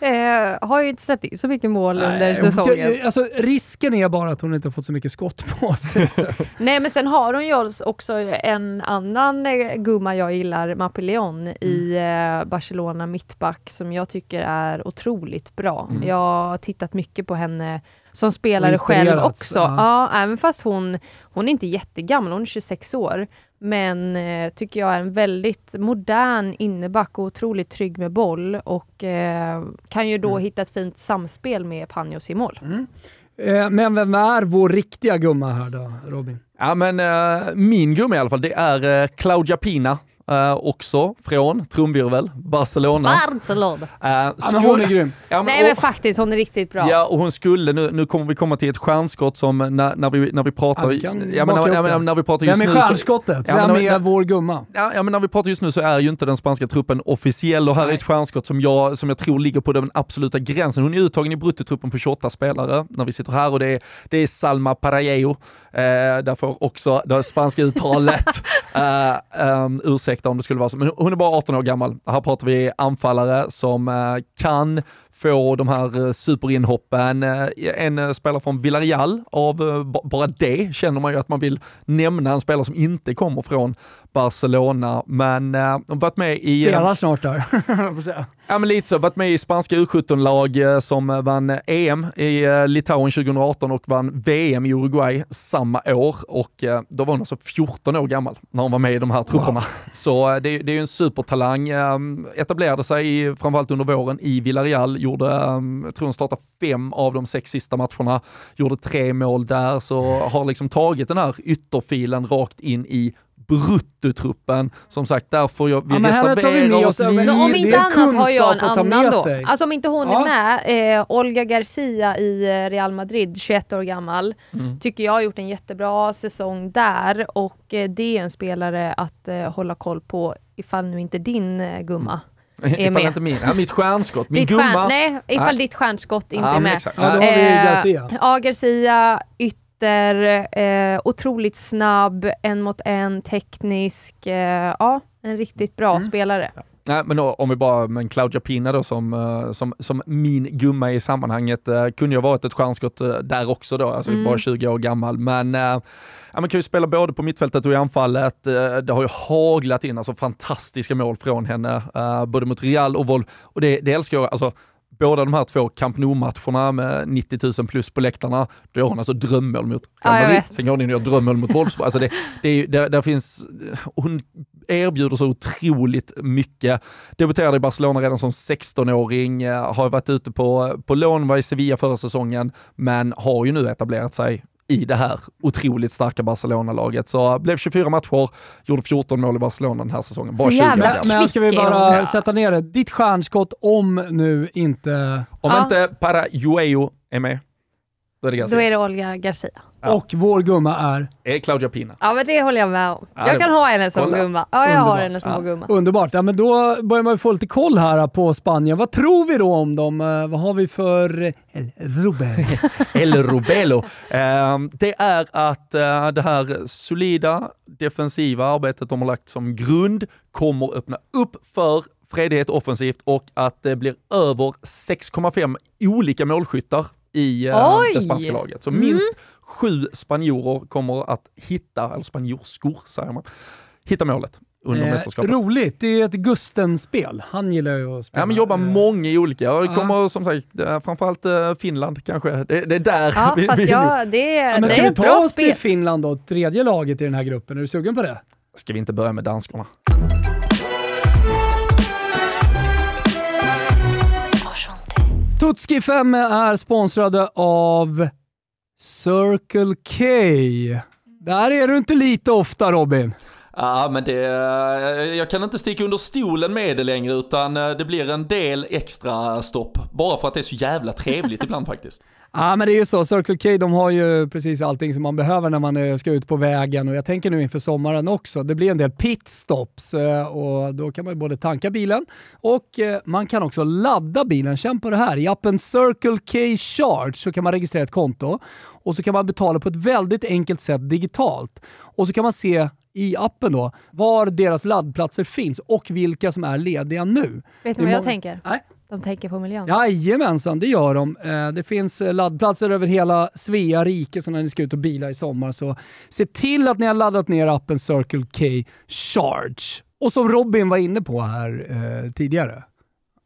eh, har ju inte släppt in så mycket mål Nej, under säsongen. Alltså, risken är bara att hon inte fått så mycket skott på sig. Nej men sen har hon ju också en annan eh, gumma jag gillar, Mapileon mm. i eh, Barcelona mittback som jag tycker är otroligt bra. Mm. Jag har tittat mycket på henne som spelare själv också. Ja. ja. även fast hon, hon är inte jättegammal, hon är 26 år. Men eh, tycker jag är en väldigt modern inneback och otroligt trygg med boll och eh, kan ju då mm. hitta ett fint samspel med Panjos i mål. Mm. Eh, men vem är vår riktiga gumma här då, Robin? Ja men eh, min gumma i alla fall, det är eh, Claudia Pina Uh, också från trumvirvel, Barcelona. Barcelona. Ja, men hon är grym. Ja, men, Nej men och, faktiskt, hon är riktigt bra. Ja, och hon skulle, nu, nu kommer vi komma till ett stjärnskott som när, när, vi, när vi pratar... Ja, vi ja, men, ja, men, när vi pratar just Vem är stjärnskottet? Så, Vem är vår gumma? Ja, ja, men när vi pratar just nu så är ju inte den spanska truppen officiell och här Nej. är ett stjärnskott som jag, som jag tror ligger på den absoluta gränsen. Hon är uttagen i bruttotruppen på 28 spelare när vi sitter här och det är, det är Salma Paralleo. Eh, därför också det spanska uttalet. Uh, um, ursäkta om det skulle vara så, men hon är bara 18 år gammal. Här pratar vi anfallare som uh, kan få de här eh, superinhoppen. En spelare från Villarreal, av bara det känner man ju att man vill nämna en spelare som inte kommer från Barcelona, men äh, varit med i... Spelar snart där, Ja men lite så, varit med i spanska U17-lag eh, som vann EM i eh, Litauen 2018 och vann VM i Uruguay samma år. Och eh, då var hon alltså 14 år gammal när hon var med i de här trupperna. Wow. Så det, det är ju en supertalang, etablerade sig i, framförallt under våren i Villarreal, gjorde, jag tror hon startade fem av de sex sista matcherna, gjorde tre mål där, så har liksom tagit den här ytterfilen rakt in i bruttotruppen. Som sagt, där får jag, vi ja, reserverar oss. Men om inte annat har jag en annan då. Sig. Alltså om inte hon ja. är med, eh, Olga Garcia i eh, Real Madrid, 21 år gammal, mm. tycker jag har gjort en jättebra säsong där och eh, det är en spelare att eh, hålla koll på ifall nu inte din eh, gumma mm. är ifall med. inte min, ja, mitt stjärnskott, min ditt gumma. Stjärn, nej, ifall nej. ditt stjärnskott inte ja, är med. Ja, då har vi Garcia. Ja, Garcia, ytter ytter, eh, otroligt snabb, en mot en, teknisk. Eh, ja, en riktigt bra mm. spelare. Nej, men då, om vi bara, men Claudia Pina då som, eh, som, som min gumma i sammanhanget, eh, kunde ju ha varit ett stjärnskott eh, där också då, alltså mm. bara 20 år gammal, men eh, ja, man kan ju spela både på mittfältet och i anfallet. Eh, det har ju haglat in alltså fantastiska mål från henne, eh, både mot Real och Vol, och det, det älskar jag, alltså båda de här två Camp Nou-matcherna med 90 000 plus på läktarna, då gör hon alltså drömmål mot Real ja, Sen går hon in och gör drömmål mot Wolfsburg. Alltså det, det, det, där finns, hon erbjuder så otroligt mycket. Debuterade i Barcelona redan som 16-åring, eh, har varit ute på, på lån, var i Sevilla förra säsongen, men har ju nu etablerat sig i det här otroligt starka Barcelona-laget. Så blev 24 matcher, gjorde 14 mål i Barcelona den här säsongen. Bara så 20 jävla Men ska vi bara ja. sätta ner det. Ditt stjärnskott om nu inte... Om ja. inte Parajueo är med, då är det Garcia. Då är det Olga Garcia. Ja. Och vår gumma är? Är Claudia Pina. Ja men det håller jag med om. Ja, jag kan ha henne som kolla. gumma. Ja jag Underbar. har henne som ja. gumma. Underbart. Ja men då börjar man få lite koll här på Spanien. Vad tror vi då om dem? Uh, vad har vi för El Rubelo? El Rubelo. Uh, det är att uh, det här solida defensiva arbetet de har lagt som grund kommer öppna upp för fredighet offensivt och att det blir över 6,5 olika målskyttar i uh, det spanska laget. Så minst mm. Sju spanjorer kommer att hitta, eller spanjorskor säger man, hitta målet under eh, mästerskapet. Roligt, det är ett Gusten-spel. Han gillar ju att spela. Ja, men jobbar eh, många olika. Det kommer som sagt framförallt eh, Finland kanske. Det, det är där ja, vi, fast ja, det, är, ja, men det spel. Ska vi ta oss till Finland då, tredje laget i den här gruppen? Är du sugen på det? Ska vi inte börja med danskarna? Tutski 5 är sponsrade av Circle K. Där är du inte lite ofta Robin. Ja, men det, jag kan inte sticka under stolen med det längre utan eh, det blir en del extra stopp. Bara för att det är så jävla trevligt ibland faktiskt. Ja, men det är ju så. Circle K de har ju precis allting som man behöver när man eh, ska ut på vägen och jag tänker nu inför sommaren också. Det blir en del pitstops eh, och då kan man ju både tanka bilen och man kan också ladda bilen. Känn på det här. I appen Circle K Charge så kan man registrera ett konto och så kan man betala på ett väldigt enkelt sätt digitalt. Och så kan man se i appen då, var deras laddplatser finns och vilka som är lediga nu. Vet du vad jag tänker? Nej. De tänker på miljön. Jajamensan, det gör de. Eh, det finns eh, laddplatser över hela Svea rike så när ni ska ut och bila i sommar. Så se till att ni har laddat ner appen Circle K Charge. Och som Robin var inne på här eh, tidigare,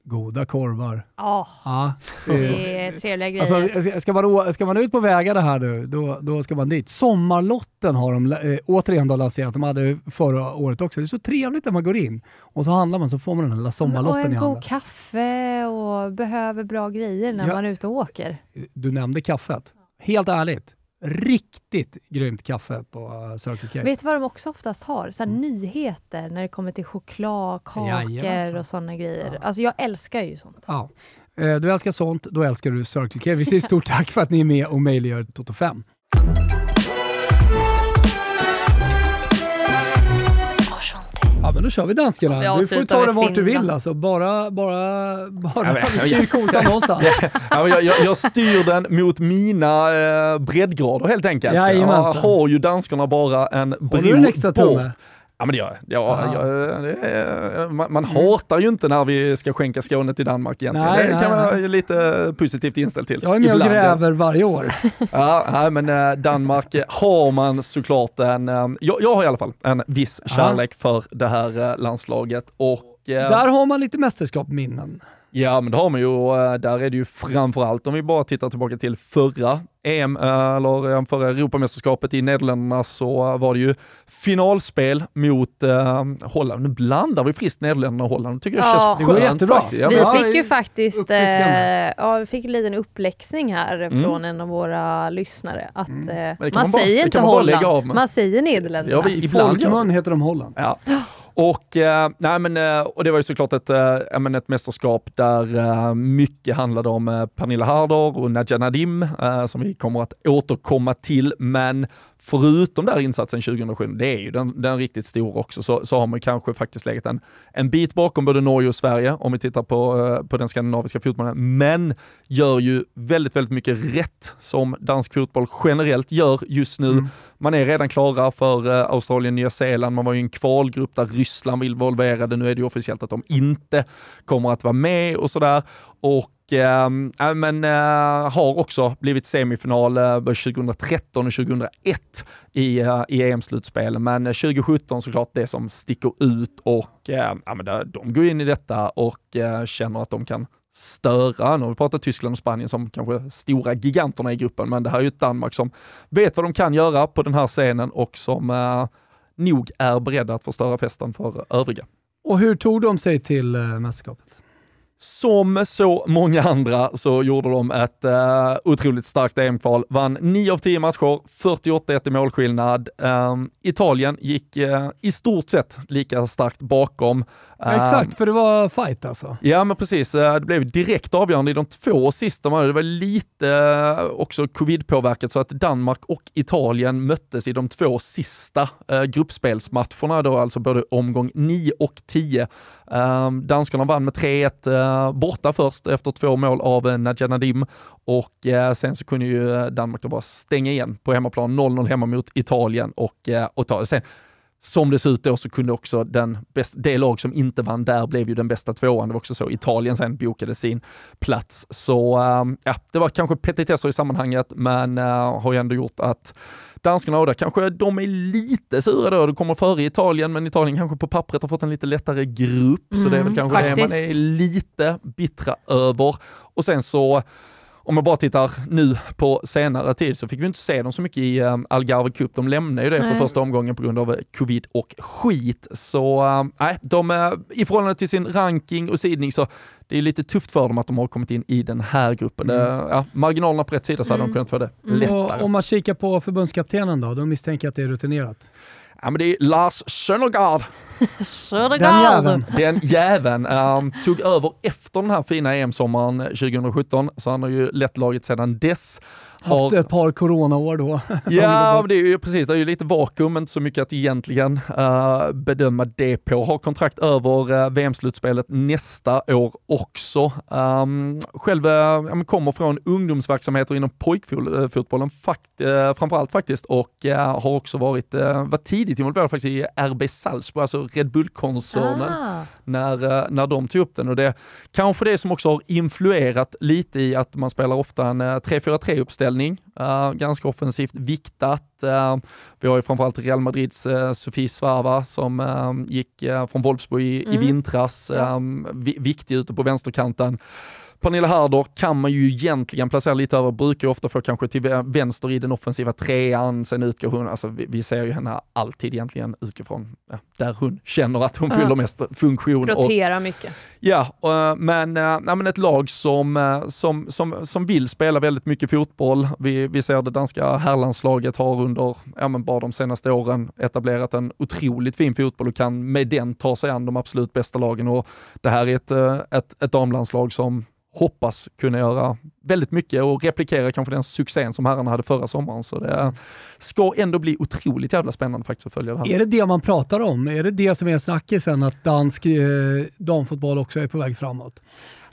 Goda korvar. Oh, ja, det är trevliga grejer. Alltså, ska, man, ska man ut på vägarna här nu, då, då ska man dit. Sommarlotten har de äh, återigen då lanserat. De hade förra året också. Det är så trevligt när man går in och så handlar man så får man den där sommarlotten i handen. Och en god kaffe och behöver bra grejer när ja. man är ute och åker. Du nämnde kaffet. Helt ärligt, riktigt grymt kaffe på uh, Circle K. Vet du vad de också oftast har? Så mm. nyheter när det kommer till choklad, kakor Jajamensan. och sådana grejer. Ja. Alltså jag älskar ju sånt. Ja. Eh, du älskar sånt, då älskar du Circle K. Vi säger stort tack för att ni är med och möjliggör Toto 5. Ja men då kör vi danskarna. Ja, du får ta det vart du vill alltså. Bara, bara, bara ja, styr kosan någonstans. Ja, jag, jag, jag, styr den mot mina eh, breddgrader helt enkelt. Ja, jag har ju danskarna bara en bro Har Ja men det gör jag. Ja, jag det är, man, man hatar ju inte när vi ska skänka Skåne till Danmark egentligen. Nej, det nej, kan man vara lite positivt inställd till. Jag är med och gräver varje år. ja, nej, men eh, Danmark har man såklart en, eh, jag, jag har i alla fall en viss kärlek för det här eh, landslaget och där har man lite mästerskapsminnen. Ja, men det har man ju och där är det ju framförallt om vi bara tittar tillbaka till förra EM, eller förra Europamästerskapet i Nederländerna så var det ju finalspel mot uh, Holland. Nu blandar vi friskt Nederländerna och Holland, tycker jag ja, känns skönt. Jättebra. Faktiskt. Ja, vi fick ju faktiskt eh, ja, vi fick en liten uppläxning här mm. från en av våra lyssnare att mm. eh, man, man säger bara, inte Holland, man säger Nederländerna. Ja, I folkmun heter de Holland. Ja. Och, eh, nej men, eh, och det var ju såklart ett, eh, men ett mästerskap där eh, mycket handlade om eh, Pernilla Harder och Nadja Nadim, eh, som vi kommer att återkomma till. Men förutom där insatsen 2007, det är ju den, den riktigt stor också, så, så har man kanske faktiskt legat en, en bit bakom både Norge och Sverige, om vi tittar på, eh, på den skandinaviska fotbollen, men gör ju väldigt, väldigt mycket rätt som dansk fotboll generellt gör just nu. Mm. Man är redan klara för uh, Australien, Nya Zeeland, man var ju en kvalgrupp där Ryssland var involverade, nu är det ju officiellt att de inte kommer att vara med och sådär. Och äh, men, äh, har också blivit semifinal eh, äh, 2013 och 2001 i, äh, i EM-slutspel. Men 2017 såklart det som sticker ut och äh, men de går in i detta och äh, känner att de kan störa. Nu har vi pratat Tyskland och Spanien som kanske stora giganterna i gruppen, men det här är ju ett Danmark som vet vad de kan göra på den här scenen och som äh, nog är beredda att förstöra festen för övriga. Och hur tog de sig till äh, mästerskapet? Som så många andra så gjorde de ett uh, otroligt starkt EM-kval, vann 9 av 10 matcher, 48-1 i målskillnad. Uh, Italien gick uh, i stort sett lika starkt bakom. Ja, exakt, för det var fight alltså. Ja, men precis. Det blev direkt avgörande i de två sista matcherna. Det var lite också covid-påverkat så att Danmark och Italien möttes i de två sista gruppspelsmatcherna då, alltså både omgång 9 och 10. Um, danskarna vann med 3-1 uh, borta först efter två mål av Nadja Nadim och sen så kunde ju eh, Danmark då bara stänga igen på hemmaplan, 0-0 hemma mot Italien och, och ta det. Sen som det ser ut då så kunde också den bäst, det lag som inte vann där blev ju den bästa tvåan. Det var också så Italien sen bokade sin plats. Så uh, ja, det var kanske petitesser i sammanhanget, men uh, har ju ändå gjort att danskarna och där kanske de är lite sura då. De kommer före Italien, men Italien kanske på pappret har fått en lite lättare grupp, mm, så det är väl mm, kanske faktiskt. det man är lite bittra över. Och sen så om man bara tittar nu på senare tid så fick vi inte se dem så mycket i um, Algarve Cup. De lämnade ju det efter första omgången på grund av covid och skit. Så um, nej, de, i förhållande till sin ranking och sidning så det är lite tufft för dem att de har kommit in i den här gruppen. Mm. Ja, marginalerna på rätt sida så hade mm. de kunnat få det mm. lättare. Och, om man kikar på förbundskaptenen då, då misstänker jag att det är rutinerat. Ja men det är Lars Sönnergaard. Den jäveln. Den jäveln um, tog över efter den här fina EM-sommaren 2017, så han har ju lett laget sedan dess har... Haft ett par coronaår då. ja, det är ju precis, det är ju lite vakuum, inte så mycket att egentligen uh, bedöma det på. Har kontrakt över uh, VM-slutspelet nästa år också. Um, själv uh, kommer från ungdomsverksamheter inom pojkfotbollen, fakt, uh, framförallt faktiskt, och har också varit, var tidigt involverad faktiskt i RB Salzburg, alltså Red Bull-koncernen, ah. när, när de tog upp den. Och det kanske det som också har influerat lite i att man spelar ofta en 3-4-3 uppställning uppställning, uh, ganska offensivt viktat. Uh, vi har ju framförallt Real Madrids uh, Sofie Svava som gick från Wolfsburg i, mm. i vintras, ja. viktig ute på vänsterkanten. Pernilla Harder kan man ju egentligen placera lite över, brukar ju ofta få kanske till vänster i den offensiva trean, sen utgår hon, alltså vi, vi ser ju henne alltid egentligen utifrån ja, där hon känner att hon fyller mest funktion. Rotera och, mycket. Ja, och, men, äh, men ett lag som, äh, som, som, som vill spela väldigt mycket fotboll. Vi, vi ser det danska herrlandslaget har under, ja men bara de senaste åren etablerat en otroligt fin fotboll och kan med den ta sig an de absolut bästa lagen och det här är ett, ett, ett damlandslag som hoppas kunna göra väldigt mycket och replikera kanske den succén som herrarna hade förra sommaren. Så det ska ändå bli otroligt jävla spännande faktiskt att följa det här. Är det det man pratar om? Är det det som är snackisen, att dansk eh, damfotboll också är på väg framåt?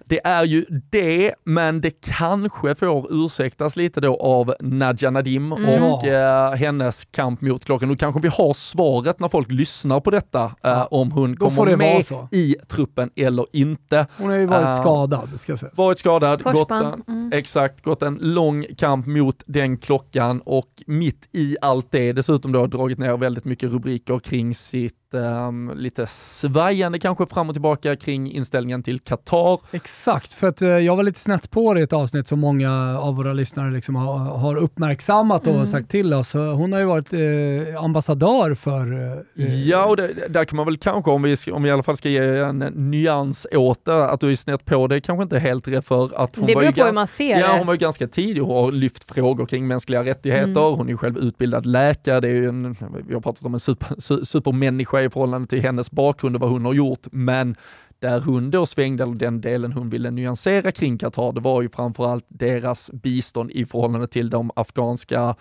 Det är ju det, men det kanske får ursäktas lite då av Nadja Nadim mm. och eh, hennes kamp mot klockan. Nu kanske vi har svaret när folk lyssnar på detta, eh, om hon Då kommer med i truppen eller inte. Hon har ju varit uh, skadad, ska sägas. Varit skadad, gått en, mm. exakt, gått en lång kamp mot den klockan och mitt i allt det dessutom då dragit ner väldigt mycket rubriker kring sitt um, lite svajande kanske fram och tillbaka kring inställningen till Qatar. Exakt, för att uh, jag var lite snett på det i ett avsnitt som många av våra lyssnare liksom har, har uppmärksammat och mm. sagt till oss. Hon har ju varit uh, ambassadör för... Uh, ja, och det, där kan man väl kanske, om vi, om vi i alla fall ska ge en nyans åt det, att du är snett på det kanske inte helt rätt för att hon det var ju på hur man ser ja, hon var ju ganska tidig och har lyft frågor kring mänskliga rättigheter. Mm. Hon är ju själv utbildad läkare, det är ju en, vi har pratat om en super, supermänniska i förhållande till hennes bakgrund och vad hon har gjort, men där hon då svängde, eller den delen hon ville nyansera kring Qatar, det var ju framförallt deras bistånd i förhållande till de afghanska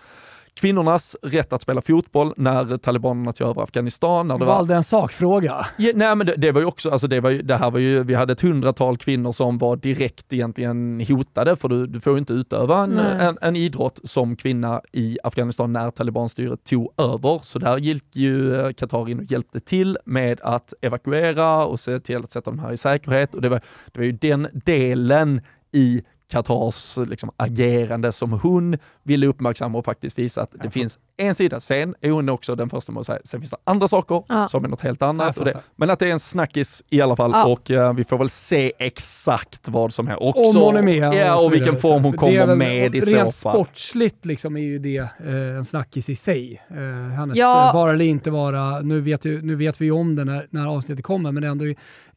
kvinnornas rätt att spela fotboll när talibanerna tog över Afghanistan. När det Valde var... en sakfråga. Ja, nej, men det, det, var ju också, alltså det, var ju, det här var ju, vi hade ett hundratal kvinnor som var direkt egentligen hotade, för du, du får ju inte utöva en, en, en, idrott som kvinna i Afghanistan när talibanstyret tog över. Så där gick ju eh, Qatar in och hjälpte till med att evakuera och se till att sätta dem här i säkerhet. Och det var, det var ju den delen i Qatars liksom, agerande som hon ville uppmärksamma och faktiskt visa att det finns en sida. Sen är hon också den första med att säga, sen finns det andra saker ja. som är något helt annat. Det, men att det är en snackis i alla fall ja. och uh, vi får väl se exakt vad som är också. Om hon är med. Ja, och, och vilken form hon kommer väl, med i så fall. Rent sportsligt liksom är ju det uh, en snackis i sig. Uh, hennes ja. vara eller inte vara, nu vet, ju, nu vet vi ju om det när, när avsnittet kommer, men det är ändå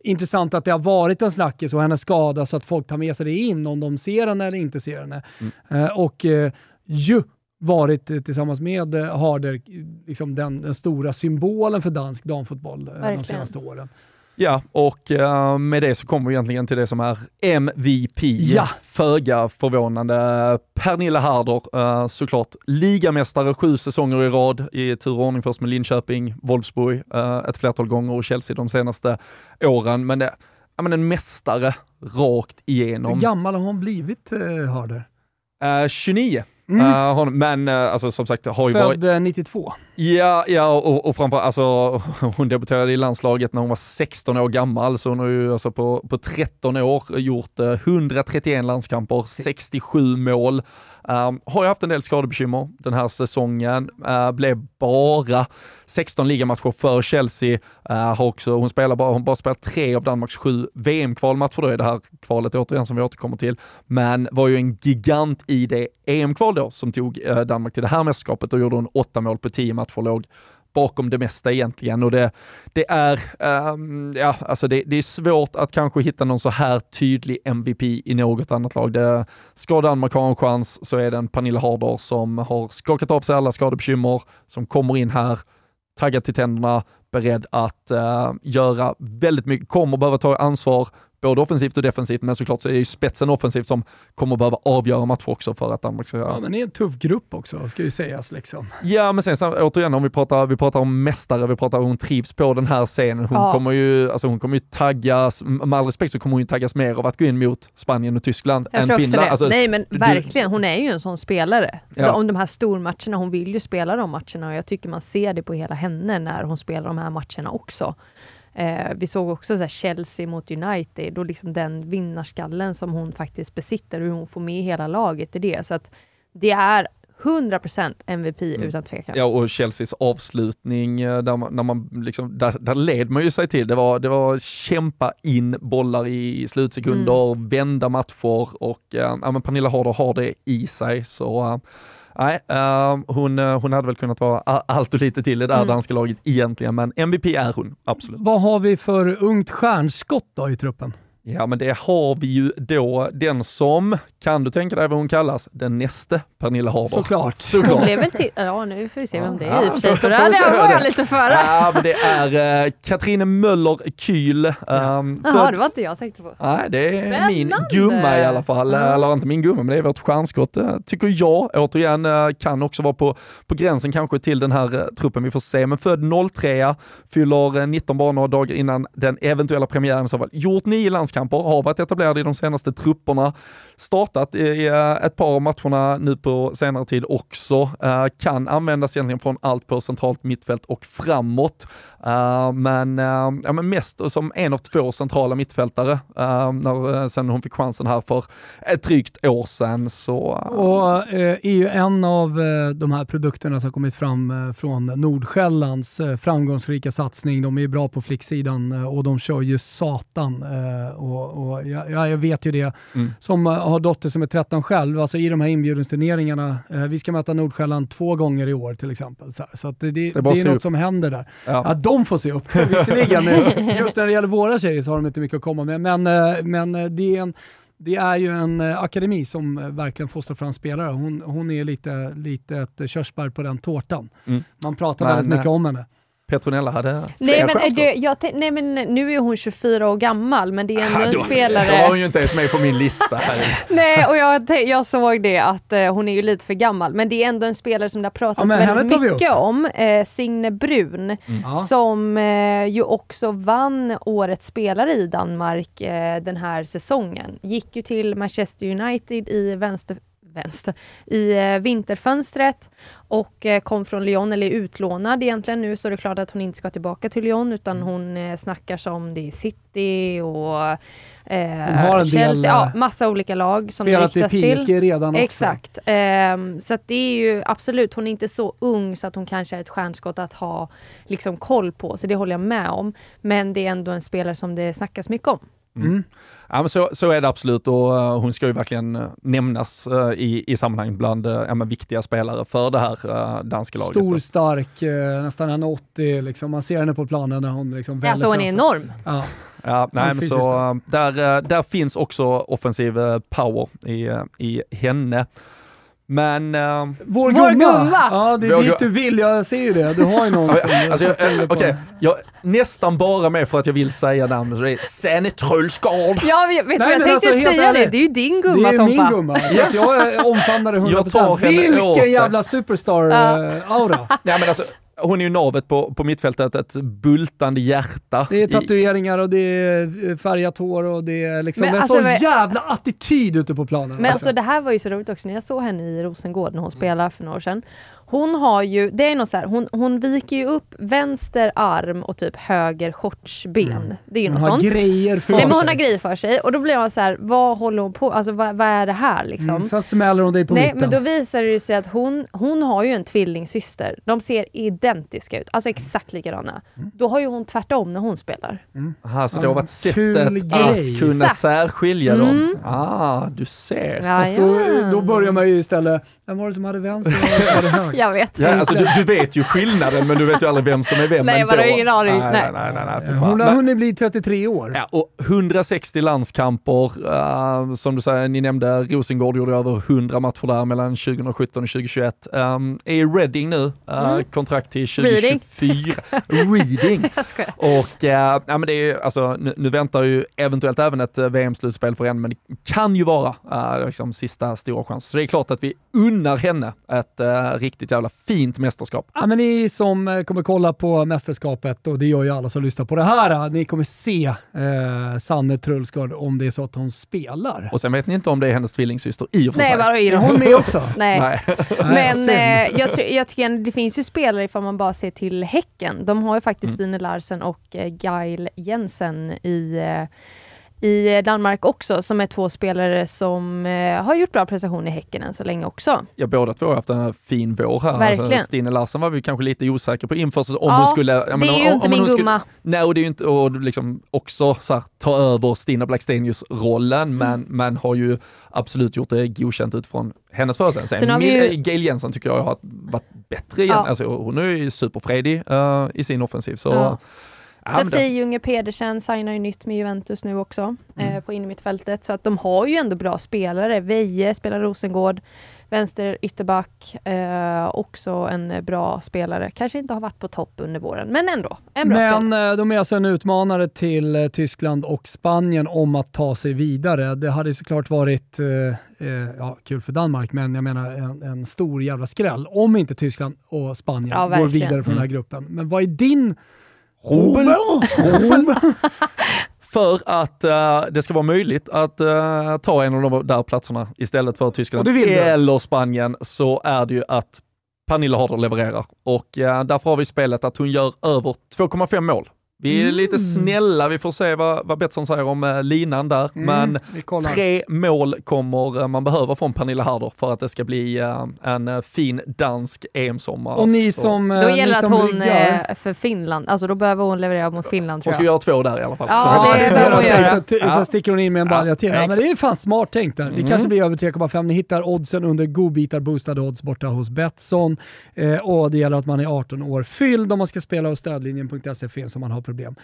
intressant att det har varit en snackis och hennes skada så att folk tar med sig det in om de ser henne eller inte ser henne. Mm. och ju varit tillsammans med Harder liksom den, den stora symbolen för dansk damfotboll Verkligen. de senaste åren. Ja, och uh, med det så kommer vi egentligen till det som är MVP. Ja. Föga förvånande. Pernilla Harder, uh, såklart ligamästare sju säsonger i rad i tur och ordning först med Linköping, Wolfsburg uh, ett flertal gånger och Chelsea de senaste åren. Men, det, ja, men en mästare rakt igenom. Hur gammal har hon blivit, Harder? 29. Mm. Uh, hon, men uh, alltså, som sagt har ju Född varit... 92. Ja, ja och, och framförallt, alltså, hon debuterade i landslaget när hon var 16 år gammal, så hon har ju alltså på, på 13 år gjort uh, 131 landskamper, 67 mål. Um, har ju haft en del skadebekymmer den här säsongen, uh, blev bara 16 ligamatcher för Chelsea. Uh, har också, hon spelar bara, hon bara spelat tre av Danmarks sju VM-kvalmatcher då i det här kvalet återigen som vi återkommer till. Men var ju en gigant i det EM-kval då som tog uh, Danmark till det här mästerskapet och gjorde hon åtta mål på tio matcher, låg bakom det mesta egentligen och det, det är, um, ja, alltså det, det, är svårt att kanske hitta någon så här tydlig MVP i något annat lag. Det, ska Danmark ha en chans så är det en Pernilla Harder som har skakat av sig alla skadebekymmer, som kommer in här, taggad till tänderna, beredd att uh, göra väldigt mycket, kommer behöva ta ansvar både offensivt och defensivt, men såklart så är det ju spetsen offensivt som kommer behöva avgöra matcher också för att Danmark ska... Ja, men det är en tuff grupp också, ska ju sägas liksom. Ja, men sen så, återigen, om vi pratar, vi pratar om mästare, vi pratar om hon trivs på den här scenen. Hon ja. kommer ju, alltså hon kommer ju taggas, med all respekt så kommer hon ju taggas mer av att gå in mot Spanien och Tyskland Jag än Finland. Alltså, Nej, men du, verkligen, hon är ju en sån spelare. Ja. Om de här stormatcherna, hon vill ju spela de matcherna och jag tycker man ser det på hela henne när hon spelar de här matcherna också. Eh, vi såg också så Chelsea mot United och liksom den vinnarskallen som hon faktiskt besitter och hur hon får med hela laget i det. Så att det är 100% MVP mm. utan tvekan. Ja, och Chelseas avslutning, eh, där man, när man liksom, där, där led man ju sig till. Det var, det var kämpa in bollar i slutsekunder, mm. vända matcher och äh, ja, Pernilla Harder har det i sig. Så äh, Nej, uh, hon, uh, hon hade väl kunnat vara allt och lite till i det här mm. danska laget egentligen, men MVP är hon, absolut. Vad har vi för ungt stjärnskott då i truppen? Ja, men det har vi ju då den som Kan du tänka dig vad hon kallas? Den näste Pernilla Harder. Såklart. Såklart. Hon blev väl till, ja nu får vi se vem det är i och för sig. För det var jag lite före. Ja, men det är uh, Katrine Möller Kyl. Um, Jaha, det var inte jag tänkte på. Nej, det är Spännande. min gumma i alla fall. Ja. Eller inte min gumma, men det är vårt stjärnskott, tycker jag. Återigen, kan också vara på, på gränsen kanske till den här truppen, vi får se. Men född 03, fyller 19 bara några dagar innan den eventuella premiären. Så har gjort nio landskamper, har varit etablerad i de senaste trupperna startat i eh, ett par av matcherna nu på senare tid också. Eh, kan användas egentligen från allt på centralt mittfält och framåt. Uh, men, uh, ja, men mest som en av två centrala mittfältare uh, när, sen hon fick chansen här för ett drygt år sedan. Så, och är ju en av de här produkterna som kommit fram från Nordsjällands framgångsrika satsning. De är ju bra på flicksidan och de kör ju satan. och, och ja, jag vet ju det mm. som har dotter som är 13 själv, alltså i de här inbjudningsturneringarna. vi ska möta Nordsjälland två gånger i år till exempel. Så, så det, det, det, är, något som händer där. Ja de får se upp. Visserligen, just när det gäller våra tjejer så har de inte mycket att komma med, men, eh, men eh, det, är en, det är ju en eh, akademi som verkligen fostrar fram spelare. Hon, hon är lite, lite ett körsbär på den tårtan. Mm. Man pratar men, väldigt mycket om henne. Petronella hade nej men, du, jag, nej men nu är hon 24 år gammal men det är ändå en spelare... Då var hon ju inte ens med på min lista. Här. nej och jag, jag såg det att uh, hon är ju lite för gammal men det är ändå en spelare som det har pratats ja, väldigt mycket om. Uh, Signe Brun mm. som uh, ju också vann Årets spelare i Danmark den här säsongen. Gick ju till Manchester United i vänster vänster, i eh, vinterfönstret och eh, kom från Lyon, eller är utlånad egentligen. Nu så är det klart att hon inte ska tillbaka till Lyon utan mm. hon eh, snackar som det är City och eh, Chelsea, del, ja, massa olika lag som det riktas till. PSG redan också. Exakt. Eh, så det är ju absolut, hon är inte så ung så att hon kanske är ett stjärnskott att ha liksom koll på, så det håller jag med om. Men det är ändå en spelare som det snackas mycket om. Mm. mm. Ja, men så, så är det absolut och uh, hon ska ju verkligen uh, nämnas uh, i, i sammanhang bland uh, viktiga spelare för det här danska laget. Stor, stark, nästan 1,80 liksom. Man ser henne på planen när hon liksom väller Alltså hon är enorm. Ja. Ja, nej, men så, där, där finns också offensiv power i, i henne. Men... Uh, vår, vår gumma! Ja, det är dit du vill, jag ser ju det. Du har ju någon som... alltså, Okej, okay. jag nästan bara med för att jag vill säga namnet, så det är Sanne Trölsgård. Ja, vet du vad jag tänkte alltså, säga ärligt, det, det är ju din gumma Tompa. Det är min gumma, så jag omfamnar det 100%. Vilken jävla superstar-aura! Uh, ja, men alltså, hon är ju navet på, på mittfältet, ett bultande hjärta. Det är tatueringar och det är eh, färgat hår och det är liksom men en alltså, sån men, jävla attityd ute på planen. Men alltså. alltså det här var ju så roligt också när jag såg henne i Rosengård när hon spelade för några år sedan. Hon har ju, det är något så här, hon, hon viker ju upp vänster arm och typ höger shortsben. Mm. Det är ju något hon sånt. Har grejer för Nej, men hon har grejer för sig. Och då blir jag så här, vad håller hon på Alltså vad, vad är det här liksom? Mm, sen smäller hon dig på Nej, mitten. men då visar det sig att hon, hon har ju en tvillingsyster. De ser identiska ut, alltså exakt likadana. Mm. Då har ju hon tvärtom när hon spelar. Mm. Aha, så det har varit sättet att kunna särskilja dem. Mm. Ah, du ser. Ja, Fast då, då börjar man ju istället, vem var det som hade vänster och vem hade höger? jag vet. Ja, alltså, du, du, vet ju skillnaden, men du vet ju aldrig vem som är vem. Nej, vadå? ingen aning. Nej, nej, nej, nej, nej Hon har hunnit bli 33 år. Ja, och 160 landskamper, uh, som du säger, ni nämnde Rosengård gjorde över 100 matcher där mellan 2017 och 2021. Um, är i Reading nu, uh, mm. kontrakt till 2024. Reading. och uh, ja, men det är alltså, nu, nu, väntar ju eventuellt även ett uh, VM-slutspel för henne, men det kan ju vara uh, liksom sista stora chans. Så det är klart att vi unnar henne ett uh, riktigt jävla fint mästerskap. Ja, men ni som eh, kommer kolla på mästerskapet, och det gör ju alla som lyssnar på det här, eh, ni kommer se eh, Sanne Trullsgård om det är så att hon spelar. Och sen vet ni inte om det är hennes tvillingsyster i och för sig. Nej, bara är hon med också? Nej. Nej. Men eh, jag, jag tycker det finns ju spelare ifall man bara ser till Häcken. De har ju faktiskt mm. Stine Larsen och eh, Gail Jensen i eh, i Danmark också, som är två spelare som eh, har gjort bra prestationer i Häcken än så länge också. Ja, båda två har haft en fin vår här. Alltså, Verkligen. Alltså, Stine Larsson var vi kanske lite osäker på inför, om ja, hon skulle... det menar, är ju om, inte om min gumma. nej, och det är ju inte, och liksom också så här, ta över Stina Blackstenius-rollen, mm. men, men har ju absolut gjort det godkänt utifrån hennes förutsättningar. Sen, Sen ju... Gail Jensen tycker jag har varit bättre igen. Ja. Alltså, hon är ju superfredig uh, i sin offensiv. Så, ja. Sofie Junge Pedersen signar ju nytt med Juventus nu också, mm. eh, på innermittfältet. Så att de har ju ändå bra spelare. Veje spelar Rosengård, vänster ytterback, eh, också en bra spelare. Kanske inte har varit på topp under våren, men ändå en bra Men spelare. Eh, de är alltså en utmanare till eh, Tyskland och Spanien om att ta sig vidare. Det hade såklart varit eh, eh, ja, kul för Danmark, men jag menar en, en, stor jävla skräll om inte Tyskland och Spanien ja, går vidare från mm. den här mm. gruppen. Men vad är din Robel. för att uh, det ska vara möjligt att uh, ta en av de där platserna istället för Tyskland eller Spanien så är det ju att Pernilla Harder levererar. Och uh, därför har vi spelet att hon gör över 2,5 mål vi är mm. lite snälla, vi får se vad, vad Betsson säger om eh, linan där. Mm, men tre mål kommer eh, man behöva från Pernilla Harder för att det ska bli eh, en fin dansk EM-sommar. Och ni som Då gäller det att hon är för Finland, alltså då behöver hon leverera mot Finland tror jag. Hon ska göra två där i alla fall. Ja, så det, det behöver hon göra. Så, så sticker hon in med en balja till. Ja, men det är fan smart tänkt där. Det mm. kanske blir över 3,5. Ni hittar oddsen under godbitar boostade odds borta hos Betsson. Eh, och det gäller att man är 18 år fylld om man ska spela hos stödlinjen.se finns om man har problem.